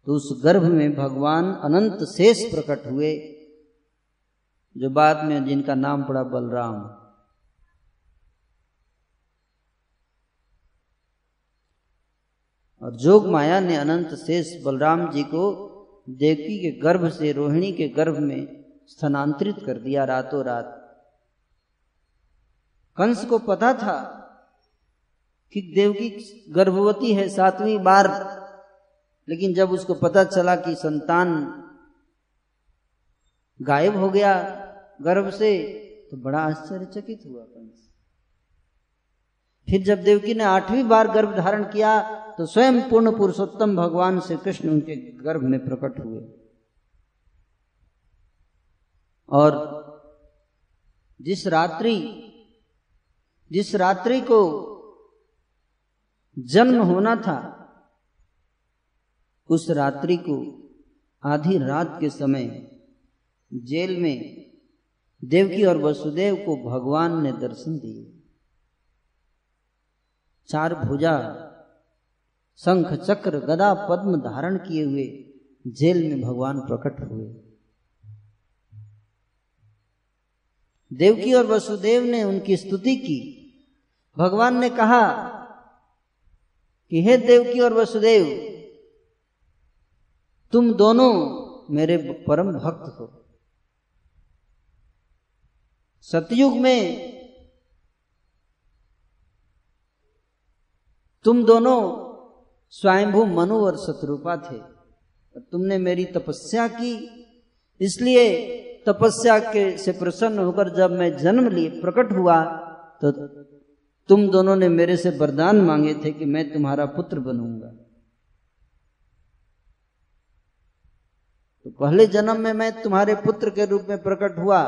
A: तो उस गर्भ में भगवान अनंत शेष प्रकट हुए, जो बाद में जिनका नाम पड़ा बलराम। और जोग माया ने अनंत शेष बलराम जी को देवकी के गर्भ से रोहिणी के गर्भ में स्थानांतरित कर दिया रातों रात कंस को पता था कि देवकी गर्भवती है सातवीं बार, लेकिन जब उसको पता चला कि संतान गायब हो गया गर्भ से तो बड़ा आश्चर्यचकित हुआ कंस। फिर जब देवकी ने आठवीं बार गर्भ धारण किया तो स्वयं पूर्ण पुरुषोत्तम भगवान श्री कृष्ण उनके गर्भ में प्रकट हुए। और जिस रात्रि जिस रात्रि को जन्म होना था, उस रात्रि को आधी रात के समय जेल में देवकी और वसुदेव को भगवान ने दर्शन दिए। चार भुजा शंख चक्र गदा पद्म धारण किए हुए जेल में भगवान प्रकट हुए। देवकी और वसुदेव ने उनकी स्तुति की। भगवान ने कहा कि, हे देवकी और वसुदेव, तुम दोनों मेरे परम भक्त हो। सतयुग में तुम दोनों स्वयंभू मनु और शत्रुपा थे। तुमने मेरी तपस्या की, इसलिए तपस्या के से प्रसन्न होकर जब मैं जन्म लिए प्रकट हुआ तो तुम दोनों ने मेरे से वरदान मांगे थे कि मैं तुम्हारा पुत्र बनूँगा। तो पहले जन्म में मैं तुम्हारे पुत्र के रूप में प्रकट हुआ।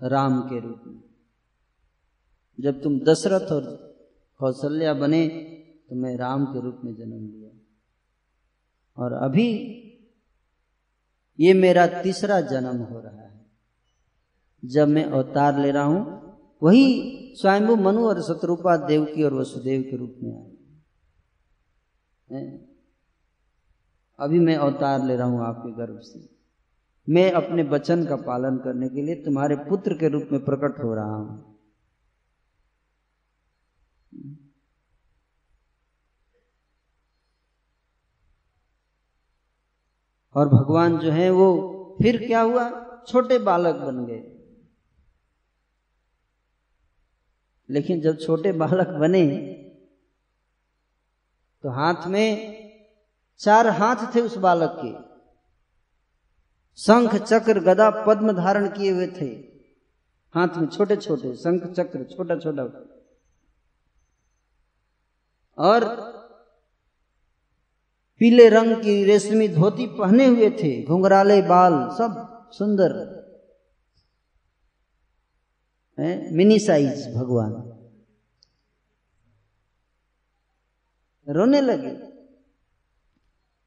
A: राम के रूप में। जब तुम दशरथ और कौशल्या बने तो मैं राम के रूप में जन्म लिया और अभी ये मेरा तीसरा जन्म हो रहा है। जब मैं अवतार ले रहा हूँ, वही स्वयंभू मनु और शत्रुपा देव की और वसुदेव के रूप में आए। अभी मैं अवतार ले रहा हूँ आपके गर्भ से। मैं अपने वचन का पालन करने के लिए तुम्हारे पुत्र के रूप में प्रकट हो रहा हूँ। और भगवान जो है वो फिर क्या हुआ? छोटे बालक बन गए। लेकिन जब छोटे बालक बने तो हाथ में चार हाथ थे उस बालक के। शंख, चक्र, गदा, पद्म धारण किए हुए थे। हाथ में छोटे छोटे शंख, चक्र छोटा छोटा और पीले रंग की रेशमी धोती पहने हुए थे। घुंघराले बाल सब सुंदर। है? मिनी साइज़, भगवान। रोने लगे।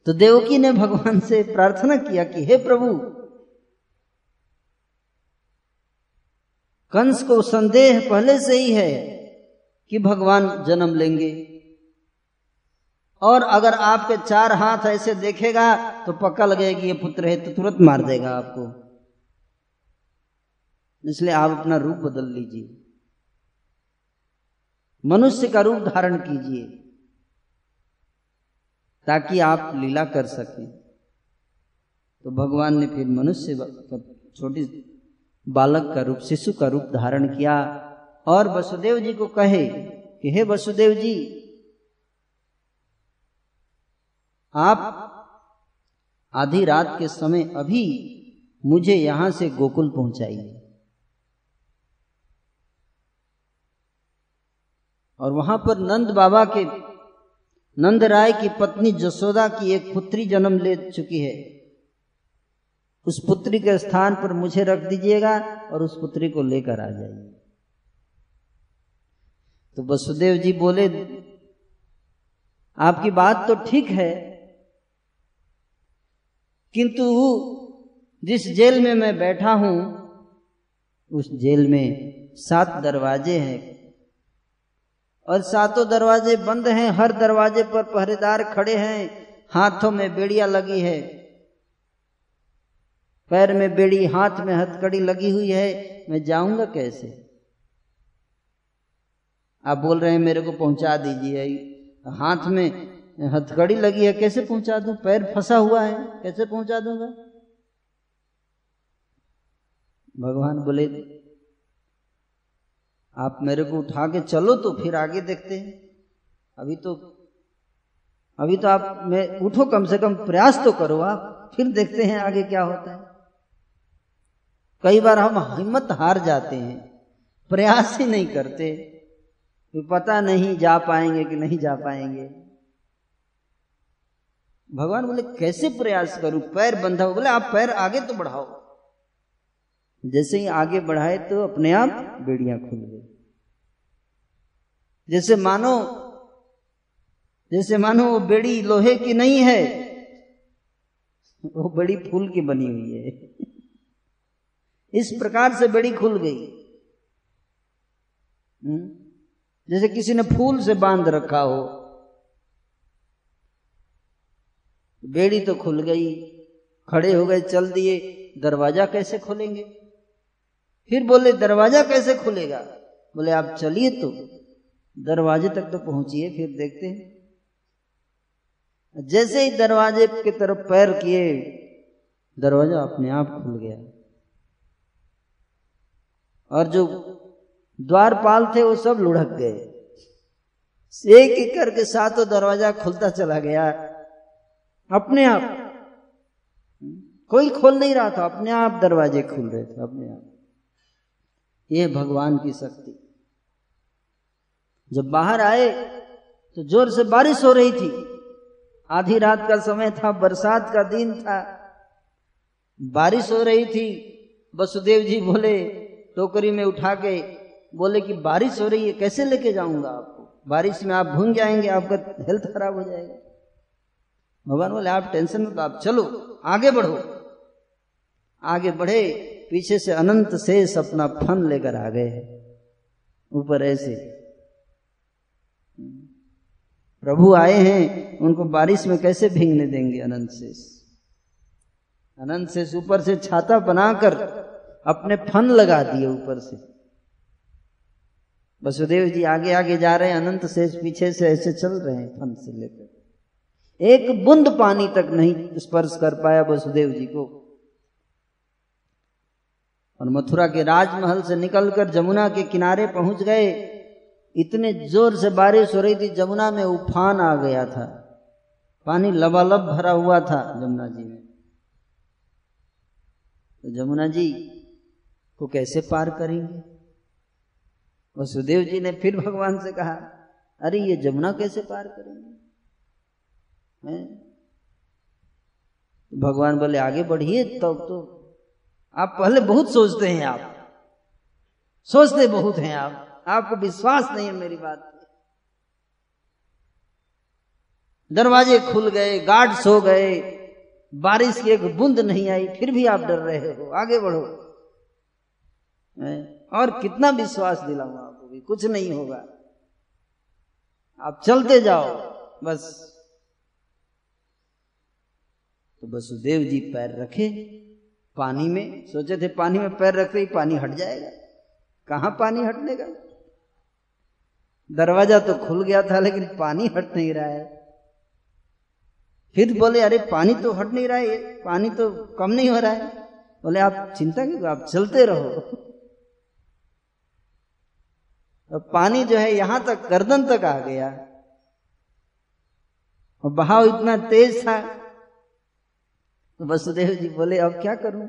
A: तो देवकी ने भगवान से प्रार्थना किया कि, हे प्रभु, कंस को संदेह पहले से ही है कि भगवान जन्म लेंगे। और अगर आपके चार हाथ ऐसे देखेगा तो पक्का लगेगा कि ये पुत्र है तो तुरंत मार देगा आपको। इसलिए आप अपना रूप बदल लीजिए। मनुष्य का रूप धारण कीजिए, ताकि आप लीला कर सकें। तो भगवान ने फिर मनुष्य छोटी बालक का रूप, शिशु का रूप धारण किया, और वसुदेव जी को कहे कि, हे वसुदेव जी आप आधी रात के समय अभी मुझे यहाँ से गोकुल पहुंचाइए। और वहाँ पर नंद बाबा के, नंद राय की पत्नी जसोदा की एक पुत्री जन्म ले चुकी है। उस पुत्री के स्थान पर मुझे रख दीजिएगा और उस पुत्री को लेकर आ जाइए। तो वसुदेव जी बोले, आपकी बात तो ठीक है किंतु जिस जेल में मैं बैठा हूँ, उस जेल में सात दरवाजे हैं। और सातों दरवाजे बंद हैं, हर दरवाजे पर पहरेदार खड़े हैं, हाथों में बेड़िया लगी है। पैर में बेड़ी, हाथ में हथकड़ी लगी हुई है, मैं जाऊँगा कैसे? आप बोल रहे हैं मेरे को पहुँचा दीजिए। हाथ में हथकड़ी लगी है, कैसे पहुँचा दूँ? पैर फंसा हुआ है, कैसे पहुँचा दूँगा? भगवान बोले, आप मेरे को उठा के चलो तो फिर आगे देखते हैं। अभी तो अभी तो आप मैं उठो कम से कम, प्रयास तो करो आप, फिर देखते हैं आगे क्या होता है। कई बार हम हिम्मत हार जाते हैं, प्रयास ही नहीं करते तो पता नहीं जा पाएँगे कि नहीं जा पाएँगे। भगवान बोले, कैसे प्रयास करूँ? पैर बंधा हो बोले, आप पैर आगे तो बढ़ाओ। जैसे ही आगे बढ़ाए तो अपने आप बेड़ियाँ खुल गई। जैसे मानो जैसे मानो वो बेड़ी लोहे की नहीं है, वो बड़ी फूल की बनी हुई है। इस प्रकार से बेड़ी खुल गई। हम्म? जैसे किसी ने फूल से बाँध रखा हो बेड़ी तो खुल गई। खड़े हो गए, चल दिए। दरवाज़ा कैसे खोलेंगे? फिर बोले, दरवाज़ा कैसे खुलेगा? बोले, आप चलिए तो। दरवाजे तक तो पहुंचिए, फिर देखते हैं। जैसे ही दरवाजे की तरफ़ पैर किए, दरवाज़ा अपने आप खुल गया। और जो द्वारपाल थे, वो सब लुढ़क गए। एक एक करके सातों दरवाज़ा खुलता चला गया। अपने आप। कोई खोल नहीं रहा था, अपने आप दरवाजे खुल रहे थे, अपने आप। ये भगवान की शक्ति। जब बाहर आए तो ज़ोर से बारिश हो रही थी। आधी रात का समय था, बरसात का दिन था। बारिश हो रही थी, वसुदेव जी बोले, टोकरी में उठा के बोले कि बारिश हो रही है, कैसे लेके जाऊँगा आपको? बारिश में आप भूंग जाएँगे, आपका हेल्थ खराब हो जाएगा। भगवान बोले, आप टेंशन मत आप चलो, आगे बढ़ो। आगे बढ़े, पीछे से अनंत शेष अपना फन लेकर आ गए। ऊपर ऐसे। प्रभु आए हैं, उनको बारिश में कैसे भींगने देंगे अनंत शेष? अनंत शेष ऊपर से छाता बनाकर अपने फन लगा दिए ऊपर से। वसुदेव जी आगे आगे जा रहे हैं, अनंत शेष पीछे से ऐसे चल रहे हैं फन से लेकर। एक बूंद पानी तक नहीं स्पर्श कर पाया वसुदेव जी को। और मथुरा के राजमहल से निकलकर जमुना के किनारे पहुँच गए। इतने ज़ोर से बारिश हो रही थी, जमुना में उफान आ गया था। पानी लबालब भरा हुआ था जमुना जी में। तो जमुना जी को कैसे पार करेंगे? वसुदेव जी ने फिर भगवान से कहा, अरे ये जमुना कैसे पार करेंगे? भगवान बोले आगे बढ़िए तब तो, तो आप पहले बहुत सोचते हैं आप। सोचते बहुत हैं आप। आपको विश्वास नहीं है मेरी बात दरवाजे खुल गए गार्ड सो गए बारिश की एक बूंद नहीं आई फिर भी आप डर रहे हो। आगे बढ़ो। और कितना विश्वास दिलाऊँगा आपको भी कुछ नहीं होगा। आप चलते जाओ बस। तो वसुदेव जी पैर रखे पानी में, सोचे थे पानी में पैर रखते ही पानी हट जाएगा। कहाँ पानी हटने का? दरवाज़ा तो खुल गया था, लेकिन पानी हट नहीं रहा है। फिर बोले, अरे, पानी तो हट नहीं रहा है पानी तो कम नहीं हो रहा है। बोले, आप चिंता क्यों आप चलते रहो। तो पानी जो है, यहाँ तक गर्दन तक आ गया। और बहाव इतना तेज था तो वसुदेव जी बोले, अब क्या करूँ?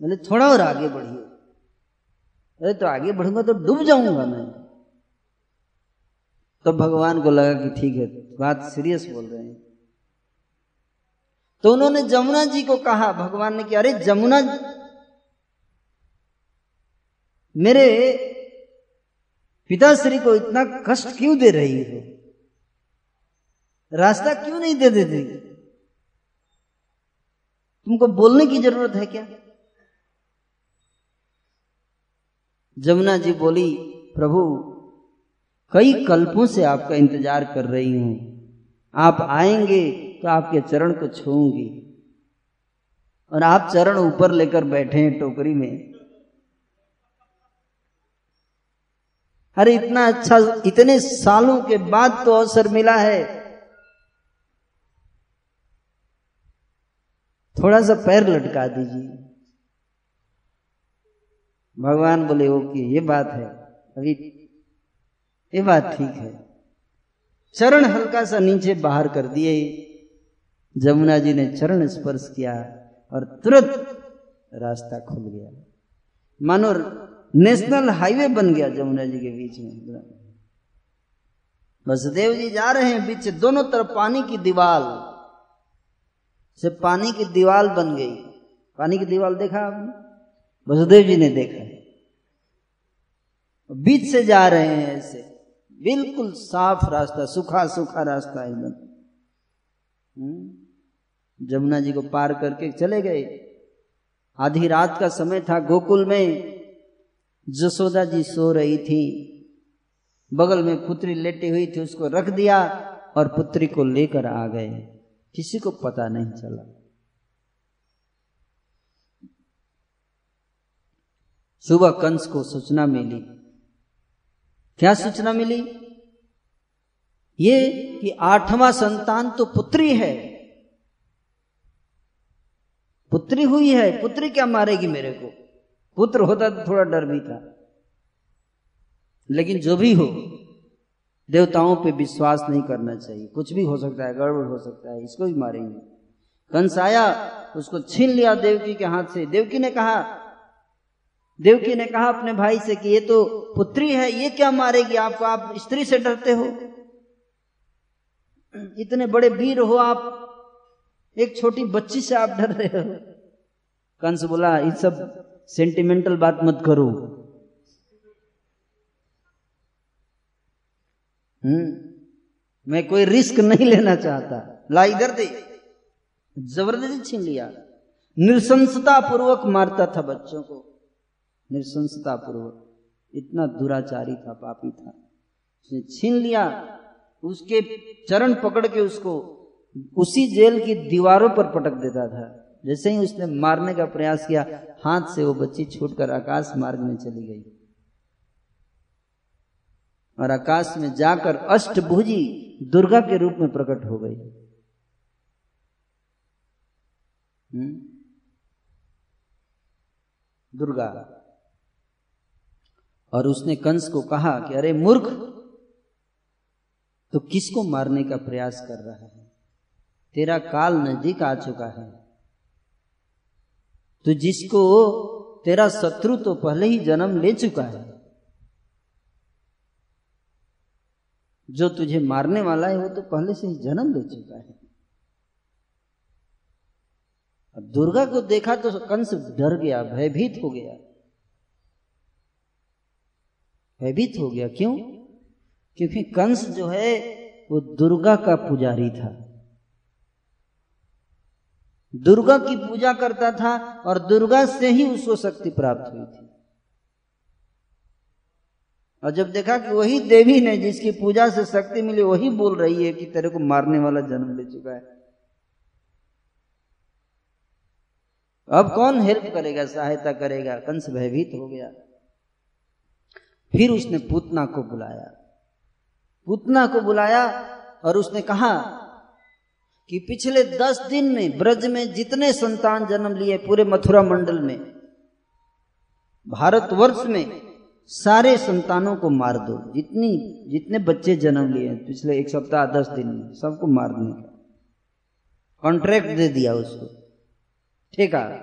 A: बोले, थोड़ा और आगे बढ़िए। अरे तो आगे बढ़ूँगा तो डूब जाऊँगा मैं। तो भगवान को लगा कि ठीक है, बात सीरियस बोल रहे हैं। तो उन्होंने जमुना जी को कहा, भगवान ने कि, अरे जमुना, मेरे पिताश्री को इतना कष्ट क्यों दे रही हो? रास्ता क्यों नहीं दे देती? तुमको बोलने की ज़रूरत है क्या? जमुना जी बोली, प्रभु, कई कल्पों से आपका इंतज़ार कर रही हूँ। आप आएँगे तो आपके चरण को छूँगी और आप चरण ऊपर लेकर बैठे हैं टोकरी में। अरे इतना अच्छा इतने सालों के बाद तो अवसर मिला है। थोड़ा सा पैर लटका दीजिए। भगवान बोले, ओके, ये बात है। अभी ये बात ठीक है। चरण हल्का सा नीचे बाहर कर दिए। जमुना जी ने चरण स्पर्श किया और तुरंत रास्ता खुल गया। मानो नेशनल हाईवे बन गया जमुना जी के बीच में। वसुदेव जी जा रहे हैं, बीच दोनों तरफ़ पानी की दीवार। से पानी की दीवार बन गई। पानी की दीवार देखा आपने? वसुदेव जी ने देखा। बीच से जा रहे हैं ऐसे। बिल्कुल साफ़ रास्ता, सूखा सूखा रास्ता एकदम। हम्म। जमुना जी को पार करके चले गए। आधी रात का समय था गोकुल में। जसोदा जी सो रही थी। बगल में पुत्री लेटी हुई थी, उसको रख दिया और पुत्री को लेकर आ गए। किसी को पता नहीं चला। सुबह कंस को सूचना मिली। क्या सूचना मिली? ये कि आठवां संतान तो पुत्री है। पुत्री हुई है, पुत्री क्या मारेगी मेरे को? पुत्र होता तो थोड़ा डर भी था। लेकिन जो भी हो देवताओं पे विश्वास नहीं करना चाहिए। कुछ भी हो सकता है, गड़बड़ हो सकता है, इसको भी मारेंगे। कंस आया उसको छीन लिया देवकी के हाथ से। देवकी ने कहा, देवकी ने कहा अपने भाई से कि ये तो पुत्री है, ये क्या मारेगी? आपको आप स्त्री से डरते हो? इतने बड़े वीर हो आप, एक छोटी बच्ची से आप डर रहे हो? कंस बोला, ये सब सेंटिमेंटल बात मत करो। मैं कोई रिस्क नहीं लेना चाहता। ला इधर दे। ज़बरदस्ती छीन लिया। निरसंसता पूर्वक मारता था बच्चों को। निरसंसता पूर्वक इतना दुराचारी था, पापी था। उसने छीन लिया। उसके चरण पकड़ के उसको उसी जेल की दीवारों पर पटक देता था। जैसे ही उसने मारने का प्रयास किया, हाथ से वो बच्ची छूटकर आकाश मार्ग में चली गई। और आकाश में जाकर अष्टभुजी दुर्गा के रूप में प्रकट हो गई। हम्म? दुर्गा। और उसने कंस को कहा कि अरे मूर्ख तो किसको मारने का प्रयास कर रहा है? तेरा काल नज़दीक आ चुका है। तो जिसको, तेरा शत्रु तो पहले ही जन्म ले चुका है। जो तुझे मारने वाला है, वो तो पहले से ही जन्म ले चुका है। दुर्गा को देखा तो कंस डर गया, भयभीत हो गया। भयभीत हो गया, क्यों? क्योंकि कंस जो है, वो दुर्गा का पुजारी था। दुर्गा की पूजा करता था और दुर्गा से ही उसको शक्ति प्राप्त हुई थी। और जब देखा कि वही देवी ने जिसकी पूजा से शक्ति मिली, वही बोल रही है कि तेरे को मारने वाला जन्म ले चुका है। अब कौन हेल्प करेगा, सहायता करेगा? कंस भयभीत हो गया। फिर उसने पूतना को बुलाया। पूतना को बुलाया और उसने कहा कि पिछले दस दिन में ब्रज में जितने संतान जन्म लिए पूरे मथुरा मंडल में, भारतवर्ष में सारे संतानों को मार दो। जितनी, जितने बच्चे जन्म लिए पिछले एक सप्ताह, दस दिन में, सबको मारने का। कॉन्ट्रैक्ट दे दिया उसको। ठीक है?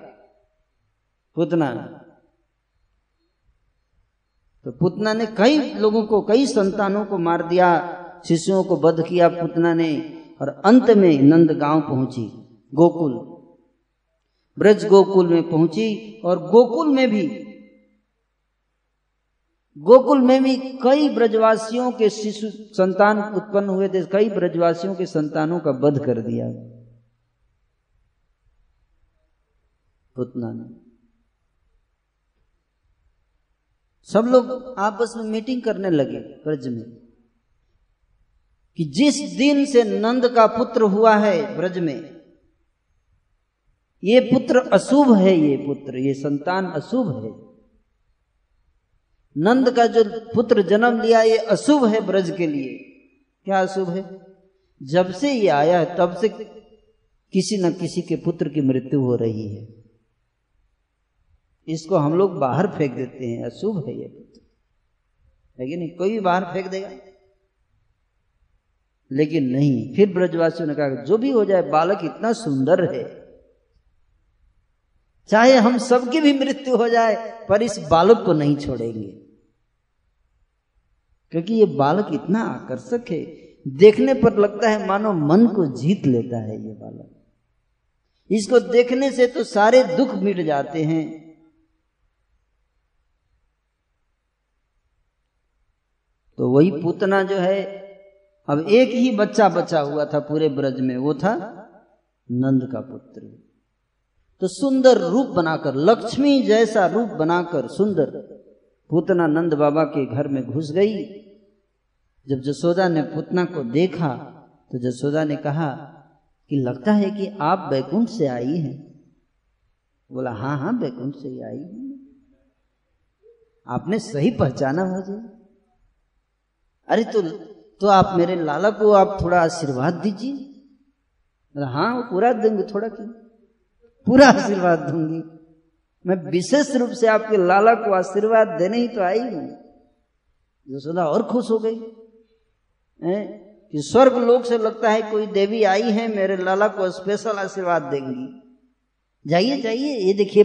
A: पुतना। तो पुतना ने कई लोगों को, कई संतानों को मार दिया शिशुओं को बध किया पुतना ने, और अंत में नंद गाँव पहुँची, गोकुल। ब्रज गोकुल में पहुँची, और गोकुल में भी गोकुल में भी कई ब्रजवासियों के शिशु संतान उत्पन्न हुए थे, कई ब्रजवासियों के संतानों का वध कर दिया पुतना ने। सब लोग आपस में मीटिंग करने लगे ब्रज में कि जिस दिन से नंद का पुत्र हुआ है ब्रज में, ये पुत्र अशुभ है, ये पुत्र, ये संतान अशुभ है। नंद का जो पुत्र जन्म लिया, ये अशुभ है ब्रज के लिए। क्या अशुभ है? जब से ये आया है, तब से किसी न किसी के पुत्र की मृत्यु हो रही है। इसको हम लोग बाहर फेंक देते हैं, अशुभ है ये पुत्र। लेकिन कोई भी बाहर फेंक देगा। लेकिन नहीं, फिर ब्रजवासियों ने कहा, जो भी हो जाए, बालक इतना सुंदर है। चाहे हम सबकी भी मृत्यु हो जाए, पर इस बालक को नहीं छोड़ेंगे। क्योंकि ये बालक इतना आकर्षक है, देखने पर लगता है मानो मन को जीत लेता है ये बालक। इसको देखने से तो सारे दुख मिट जाते हैं। तो वही पूतना जो है, अब एक ही बच्चा बचा हुआ था पूरे ब्रज में, वो था नंद का पुत्र। तो सुंदर रूप बनाकर, लक्ष्मी जैसा रूप बनाकर सुंदर पूतना नंद बाबा के घर में घुस गई। जब जसोदा ने पूतना को देखा तो जसोदा ने कहा कि लगता है कि आप बैकुंठ से आई हैं। बोला हाँ हाँ बैकुंठ से ही आई हूँ। आपने सही पहचाना मुझे। अरे तो तो आप मेरे लाला को आप थोड़ा आशीर्वाद दीजिए। हाँ पूरा देंगे, थोड़ा क्यों? पूरा आशीर्वाद दूँगी। मैं विशेष रूप से आपके लाला को आशीर्वाद देने ही तो आई हूँ। यशोदा और खुश हो गई। है? कि स्वर्ग लोक से लगता है कोई देवी आई है मेरे लाला को स्पेशल आशीर्वाद देंगी। जाइए जाइए। ये देखिए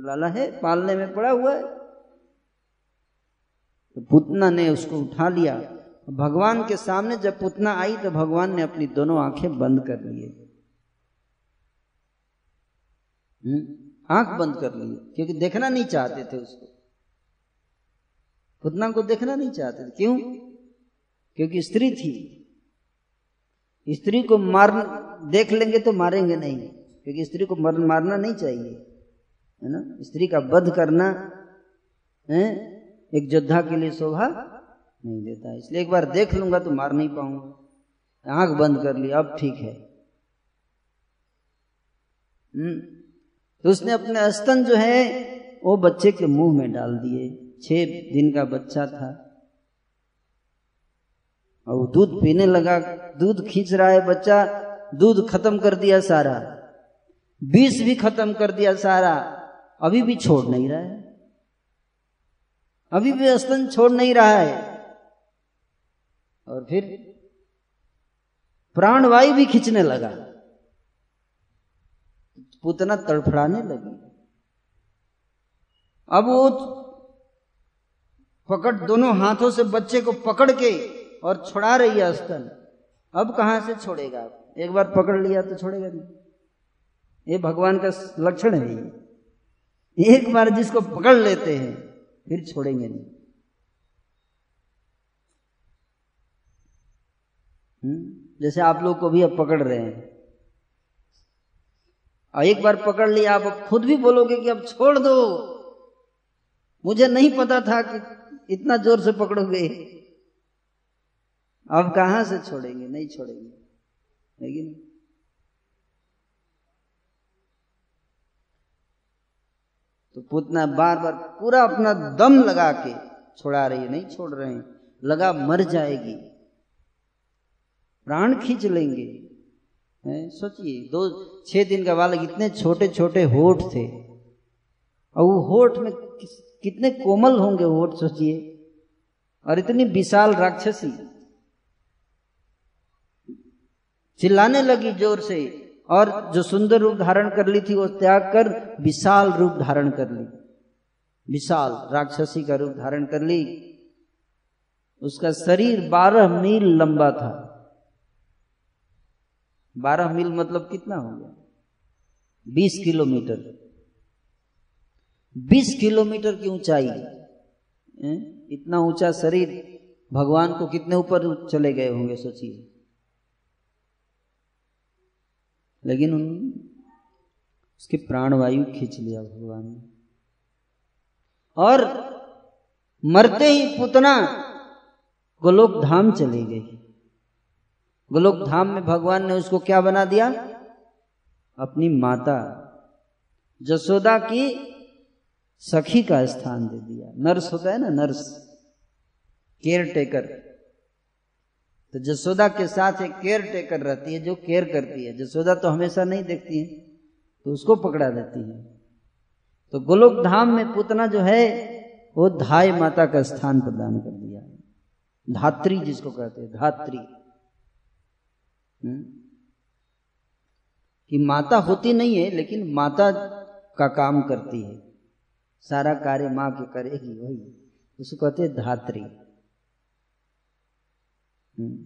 A: लाला है पालने में पड़ा हुआ है। तो पुतना ने उसको उठा लिया। भगवान के सामने जब पुतना आई तो भगवान ने अपनी दोनों आँखें बंद कर लिए। हम्म, आँख बंद कर लिए क्योंकि देखना नहीं चाहते थे उसको। पुतना को देखना नहीं चाहते थे। क्यों? क्योंकि स्त्री थी। स्त्री को मार देख लेंगे तो मारेंगे नहीं क्योंकि स्त्री को मर, मारना नहीं चाहिए है ना? स्त्री का वध करना है? एक योद्धा के लिए शोभा नहीं देता इसलिए एक बार देख लूँगा तो मार नहीं पाऊँगा। आँख बंद कर ली अब ठीक है। हम्म, तो उसने अपने स्तन जो है, वो बच्चे के मुँह में डाल दिए। छह दिन का बच्चा था। और वो दूध पीने लगा। दूध खींच रहा है बच्चा। दूध खत्म कर दिया सारा। विष भी खत्म कर दिया सारा। अभी भी छोड़ नहीं रहा है। अभी भी स्तन छोड़ नहीं रहा है। और फिर प्राणवायु भी खींचने लगा। पुतना तड़फड़ाने लगी। अब वो पकड़ दोनों हाथों से बच्चे को पकड़ के और छोड़ा रही है स्तन अब कहाँ से छोड़ेगा? एक बार पकड़ लिया तो छोड़ेगा नहीं। ये भगवान का लक्षण है एक बार जिसको पकड़ लेते हैं, फिर छोड़ेंगे नहीं। हम्म? जैसे आप लोग को भी अब पकड़ रहे हैं। और एक बार पकड़ लिया, आप खुद भी बोलोगे कि अब छोड़ दो। मुझे नहीं पता था कि इतना ज़ोर से पकड़ोगे। अब कहाँ से छोड़ेंगे? नहीं छोड़ेंगे। लेकिन तो पुतना बार बार पूरा अपना दम लगा के छोड़ा रही है, नहीं छोड़ रहे हैं। लगा मर जाएगी। प्राण खींच लेंगे। सोचिए, दो, छह दिन का बालक इतने छोटे छोटे होठ थे। और वो होठ में कितने कोमल होंगे होठ, सोचिए। और इतनी विशाल राक्षसी। चिल्लाने लगी ज़ोर से, और जो सुंदर रूप धारण कर ली थी, वो त्याग कर विशाल रूप धारण कर ली। विशाल राक्षसी का रूप धारण कर ली। उसका शरीर बारह मील लंबा था। बारह मील मतलब कितना हो गया? बीस किलोमीटर। बीस किलोमीटर की ऊंचाई। इतना ऊँचा शरीर भगवान को कितने ऊपर चले गए होंगे, सोचिए। लेकिन उन, उसके प्राणवायु खींच लिया भगवान ने। और मरते ही पुतना गोलोक धाम चली गई। गोलोक धाम में भगवान ने उसको क्या बना दिया? अपनी माता जसोदा की सखी का स्थान दे दिया। नर्स होता है ना, नर्स केयर टेकर तो जसोदा के साथ एक केयर टेकर रहती है जो केयर करती है। जसोदा तो हमेशा नहीं देखती है तो उसको पकड़ा देती है। तो गोलोक धाम में पुतना जो है, वो धाय माता का स्थान प्रदान कर दिया। धात्री जिसको कहते हैं, धात्री? कि माता होती नहीं है, लेकिन माता का काम करती है। सारा कार्य माँ के करेगी, वही। उसको कहते हैं धात्री। हम्म।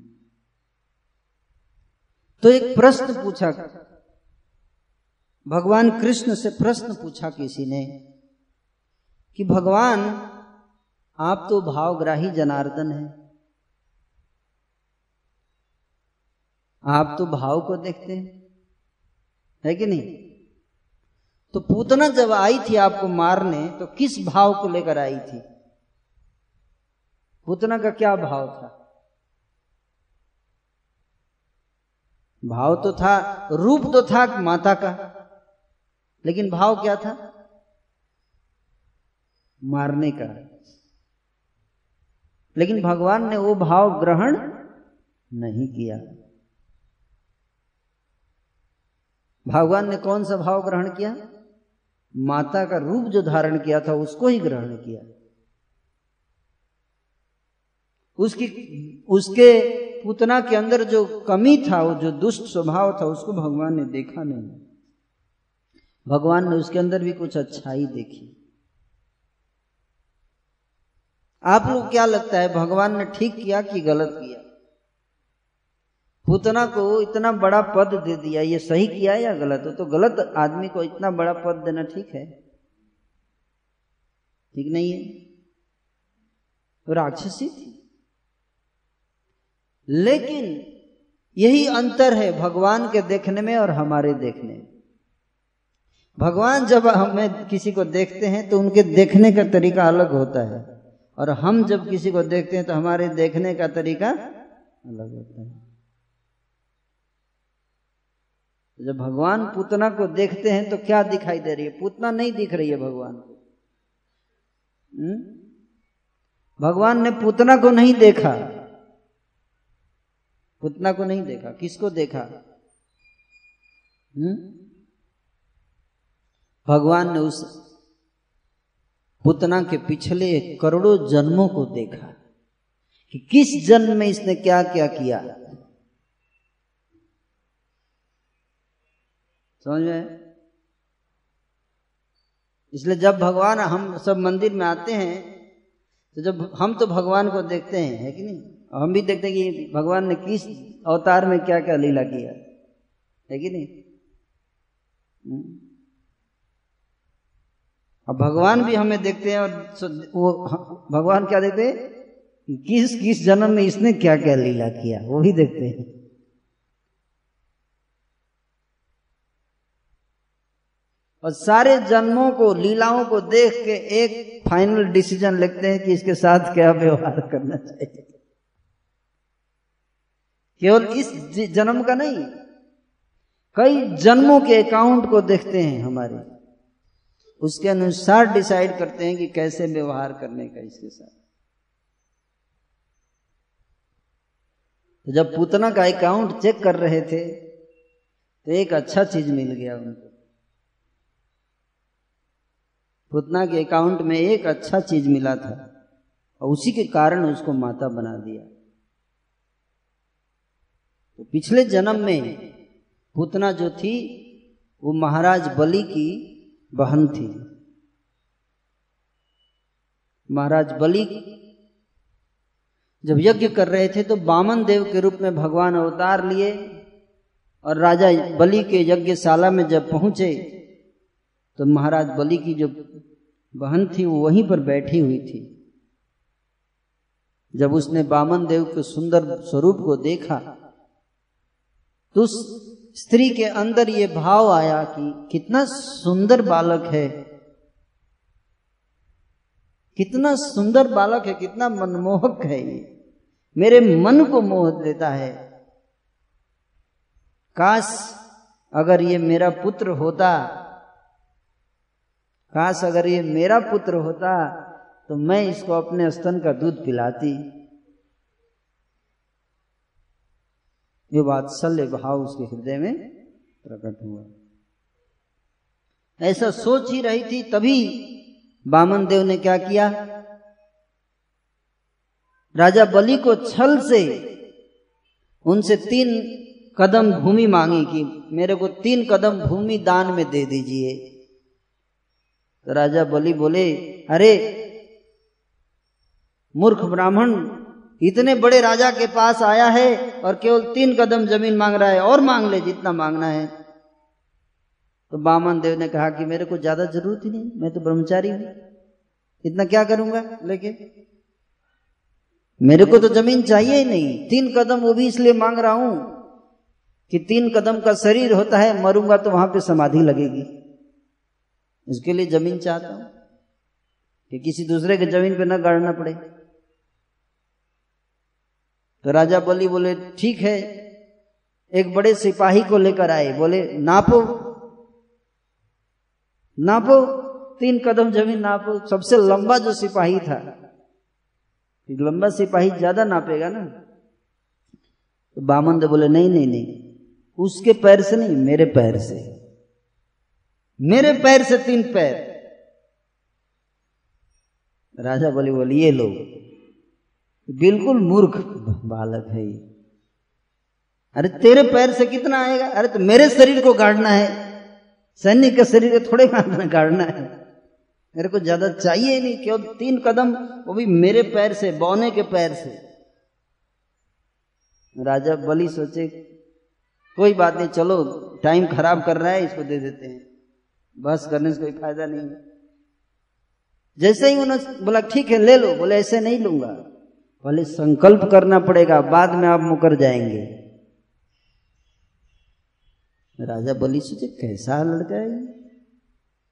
A: तो एक प्रश्न पूछा। भगवान कृष्ण से प्रश्न पूछा किसी ने कि, भगवान, आप तो भावग्राही जनार्दन है। आप तो भाव को देखते हैं। है कि नहीं? तो पूतना जब आई थी आपको मारने तो किस भाव को लेकर आई थी? पूतना का क्या भाव था? भाव तो था, रूप तो था माता का, लेकिन भाव क्या था? मारने का। लेकिन भगवान ने वो भाव ग्रहण नहीं किया। भगवान ने कौन सा भाव ग्रहण किया? माता का रूप जो धारण किया था, उसको ही ग्रहण किया। उसकी, उसके पुतना के अंदर जो कमी था, वो जो दुष्ट स्वभाव था, उसको भगवान ने देखा नहीं। भगवान ने उसके अंदर भी कुछ अच्छाई देखी। आप लोग क्या लगता है, भगवान ने ठीक किया कि गलत किया? पुतना को इतना बड़ा पद दे दिया, ये सही किया या गलत? हो तो गलत आदमी को इतना बड़ा पद देना ठीक है? ठीक नहीं है? तो राक्षसी थी। लेकिन यही अंतर है भगवान के देखने में और हमारे देखने में। भगवान जब हमें किसी को देखते हैं तो उनके देखने का तरीका अलग होता है। और हम जब किसी को देखते हैं तो हमारे देखने का तरीका अलग होता है। जब भगवान पूतना को देखते हैं तो क्या दिखाई दे रही है पूतना नहीं दिख रही है भगवान को हम्म? भगवान ने पूतना को नहीं देखा पुतना को नहीं देखा किसको देखा? हम्म? भगवान ने उस पुतना के पिछले करोड़ों जन्मों को देखा कि किस जन्म में इसने क्या क्या किया समझ में? इसलिए जब भगवान हम सब मंदिर में आते हैं तो जब हम तो भगवान को देखते हैं, है कि नहीं? हम भी देखते हैं कि भगवान ने किस अवतार में क्या क्या लीला किया है कि नहीं? हम्म। अब भगवान भी हमें देखते हैं और वो भगवान क्या देखते हैं? किस किस जन्म में इसने क्या क्या लीला किया, वो भी देखते हैं। और सारे जन्मों को, लीलाओं को देख के एक फाइनल डिसीज़न लेते हैं कि इसके साथ क्या व्यवहार करना चाहिए। केवल इस जन्म का नहीं, कई जन्मों के अकाउंट को देखते हैं हमारे। उसके अनुसार डिसाइड करते हैं कि कैसे व्यवहार करने का इसके साथ। तो जब पूतना का अकाउंट चेक कर रहे थे तो एक अच्छा चीज़ मिल गया उनको। पूतना के अकाउंट में एक अच्छा चीज़ मिला था और उसी के कारण उसको माता बना दिया। तो पिछले जन्म में पुतना जो थी, वो महाराज बलि की बहन थी। महाराज बलि जब यज्ञ कर रहे थे तो बामन देव के रूप में भगवान अवतार लिए और राजा बलि के यज्ञशाला में जब पहुँचे तो महाराज बलि की जो बहन थी, वो वहीं पर बैठी हुई थी। जब उसने बामन देव के सुंदर स्वरूप को देखा तो उस स्त्री के अंदर ये भाव आया कि कितना सुंदर बालक है। कितना सुंदर बालक है, कितना मनमोहक है ये। मेरे मन को मोह देता है। काश अगर ये मेरा पुत्र होता काश अगर ये मेरा पुत्र होता तो मैं इसको अपने स्तन का दूध पिलाती। ये बात वात्सल्य भाव उसके हृदय में प्रकट हुआ। ऐसा सोच ही रही थी, तभी बामन देव ने क्या किया? राजा बलि को छल से उनसे तीन कदम भूमि मांगी कि मेरे को तीन कदम भूमि दान में दे दीजिए। तो राजा बलि बोले, अरे, मूर्ख ब्राह्मण, इतने बड़े राजा के पास आया है और केवल तीन कदम ज़मीन मांग रहा है, और मांग ले जितना मांगना है। तो बामन देव ने कहा कि मेरे को ज़्यादा ज़रूरत ही नहीं, मैं तो ब्रह्मचारी हूँ। इतना क्या करूँगा लेके? मेरे को तो ज़मीन चाहिए ही नहीं, तीन कदम वो भी इसलिए मांग रहा हूँ कि तीन कदम का शरीर होता है, मरूँगा तो वहाँ पे समाधि लगेगी। इसके लिए ज़मीन चाहता हूँ कि किसी दूसरे के ज़मीन पे ना गाड़ना पड़े। तो राजा बलि बोले, ठीक है, एक बड़े सिपाही को लेकर आए। बोले, नापो नापो, तीन कदम ज़मीन नापो। सबसे लंबा जो सिपाही था, लंबा सिपाही ज़्यादा नापेगा ना। तो बामन बोले, नहीं नहीं नहीं, उसके पैर से नहीं, मेरे पैर से। मेरे पैर से तीन पैर। राजा बोले बोले, ये लो। बिल्कुल मूर्ख बालक है ये। अरे तेरे पैर से कितना आएगा? अरे तो मेरे शरीर को गाड़ना है। सैनिक के शरीर को थोड़े गाड़ना है। मेरे को ज़्यादा चाहिए नहीं क्यों तीन कदम, वो भी मेरे पैर से, बौने के पैर से। राजा बलि, सोचे, कोई बात नहीं, चलो टाइम खराब कर रहा है, इसको दे देते हैं। बस करने से कोई फ़ायदा नहीं है। जैसे ही उन्होंने बोला, ठीक है, ले लो। बोले, ऐसे नहीं लूँगा। बोले संकल्प करना पड़ेगा, बाद में आप मुकर जाएँगे। राजा बलि सोचे कैसा लड़का है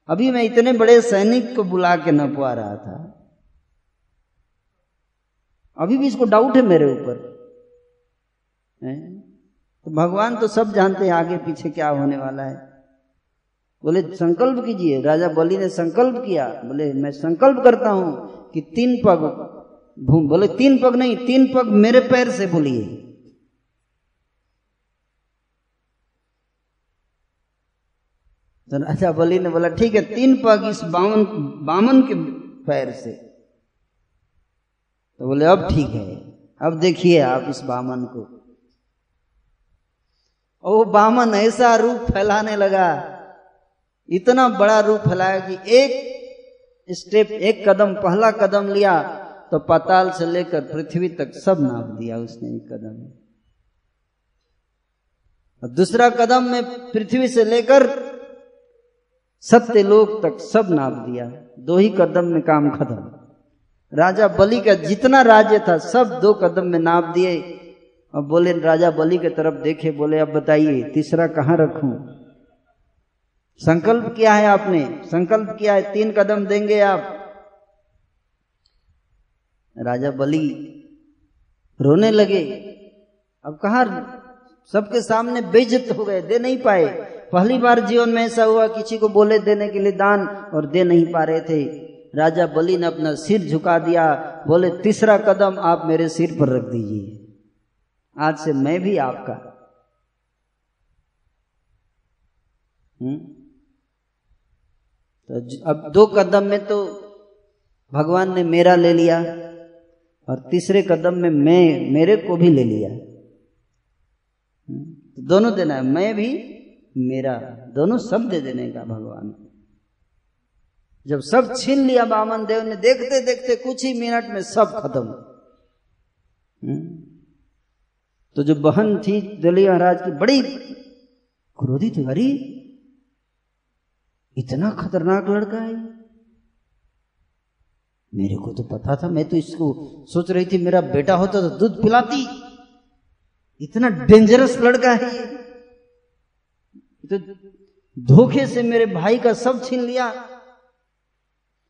A: अभी मैं इतने बड़े सैनिक को बुला के न पा रहा था। अभी भी इसको डाउट है मेरे ऊपर। तो भगवान तो सब जानते हैं आगे पीछे क्या होने वाला है। बोले, संकल्प कीजिए। राजा बलि ने संकल्प किया। बोले, मैं संकल्प करता हूँ कि तीन पग बोले, तीन पग नहीं, तीन पग मेरे पैर से बोलिए। तो राजा बलि ने बोला, ठीक है, तीन पग इस बामन बामन के पैर से। तो बोले, अब ठीक है। अब देखिए आप इस बामन को। वो बामन ऐसा रूप फैलाने लगा इतना बड़ा रूप फैलाया कि एक स्टेप, एक कदम, पहला कदम लिया तो पाताल से लेकर पृथ्वी तक सब नाप दिया उसने एक कदम। और दूसरा कदम में पृथ्वी से लेकर सत्य लोक तक सब नाप दिया। दो ही कदम में काम खत्म। राजा बलि का जितना राज्य था, सब दो कदम में नाप दिए। और बोले, राजा बलि के तरफ़ देखे, बोले, अब बताइए, तीसरा कहाँ रखूँ? संकल्प किया है आपने। संकल्प किया है। तीन कदम देंगे आप। राजा बलि रोने लगे। अब कहा सबके सामने बेइज्जत हो गए, दे नहीं पाए। पहली बार जीवन में ऐसा हुआ, किसी को बोले देने के लिए दान और दे नहीं पा रहे थे। राजा बलि ने अपना सिर झुका दिया। बोले, तीसरा कदम आप मेरे सिर पर रख दीजिए। आज से मैं भी आपका। हम्म? तो अब दो कदम में तो भगवान ने मेरा ले लिया और तीसरे कदम में मैं मेरे को भी ले लिया। तो दोनों देना है। मैं भी, मेरा। दोनों सब दे देने का भगवान। जब सब छीन लिया बामन देव ने, देखते देखते कुछ ही मिनट में सब खत्म। हम्म? तो जो बहन थी दली महाराज की, बड़ी क्रोधित अरे इतना खतरनाक लड़का है मेरे को तो पता था, मैं तो इसको सोच रही थी, मेरा बेटा होता तो दूध पिलाती। इतना डेंजरस लड़का है तो धोखे से मेरे भाई का सब छीन लिया।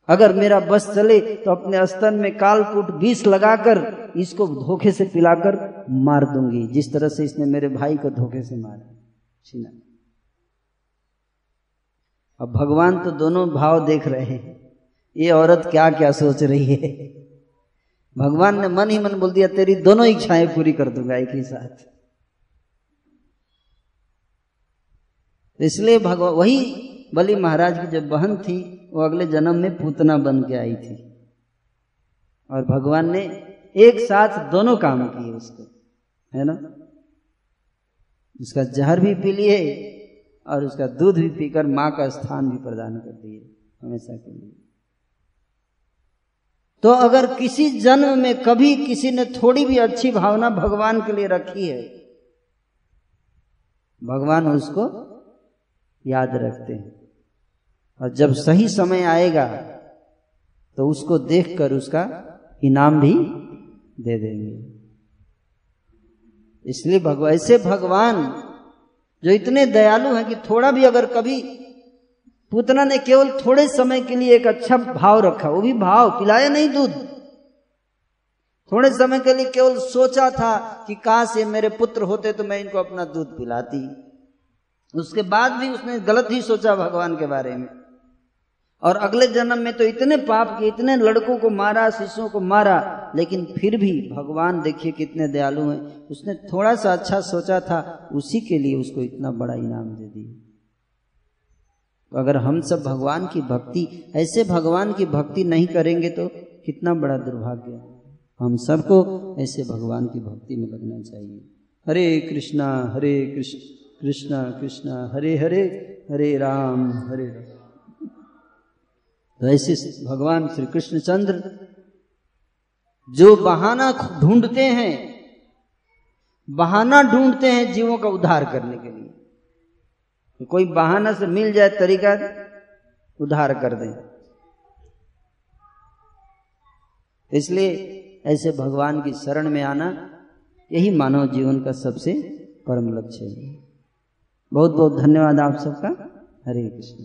A: अगर मेरा बस चले तो अपने स्तन में कालकूट बीस लगाकर इसको धोखे से पिलाकर मार दूँगी, जिस तरह से इसने मेरे भाई को धोखे से मारा। छीना। अब भगवान तो दोनों भाव देख रहे हैं। ये औरत क्या क्या सोच रही है? भगवान ने मन ही मन बोल दिया, तेरी दोनों इच्छाएँ पूरी कर दूँगा एक ही साथ। तो इसलिए भगवान वही बलि महाराज की जब बहन थी, वो अगले जन्म में पूतना बन के आई थी। और भगवान ने एक साथ दोनों काम किए उसको, है ना? उसका जहर भी पी लिए और उसका दूध भी पीकर माँ का स्थान भी प्रदान कर दिए हमेशा के लिए। तो अगर किसी जन्म में कभी किसी ने थोड़ी भी अच्छी भावना भगवान के लिए रखी है, भगवान उसको याद रखते हैं। और जब सही समय आएगा तो उसको देखकर उसका इनाम भी दे देंगे। इसलिए भगवान, ऐसे भगवान जो इतने दयालु हैं कि थोड़ा भी अगर कभी पुतना ने केवल थोड़े समय के लिए एक अच्छा भाव रखा, वो भी भाव, पिलाया नहीं दूध। थोड़े समय के लिए केवल सोचा था कि काश ये मेरे पुत्र होते तो मैं इनको अपना दूध पिलाती। उसके बाद भी उसने गलत ही सोचा भगवान के बारे में। और अगले जन्म में तो इतने पाप किए, इतने लड़कों को मारा, शिष्यों को मारा, लेकिन फिर भी भगवान देखिए कितने दयालु हैं। उसने थोड़ा सा अच्छा सोचा था, उसी के लिए उसको इतना बड़ा इनाम दे दिया। तो अगर हम सब भगवान की भक्ति, ऐसे भगवान की भक्ति नहीं करेंगे तो कितना बड़ा दुर्भाग्य हम सबको ऐसे भगवान की भक्ति में लगना चाहिए। हरे कृष्णा, हरे कृष्ण, कृष्णा कृष्णा, हरे हरे हरे राम हरे राम। तो ऐसे भगवान श्री कृष्णचंद्र जो बहाना ढूंढते हैं, बहाना ढूंढते हैं जीवों का उद्धार करने के लिए। तो कोई बहाना से मिल जाए तरीका, उद्धार कर दें। इसलिए ऐसे भगवान की शरण में आना, यही मानव जीवन का सबसे परम लक्ष्य है। बहुत बहुत धन्यवाद आप सबका। हरे कृष्ण।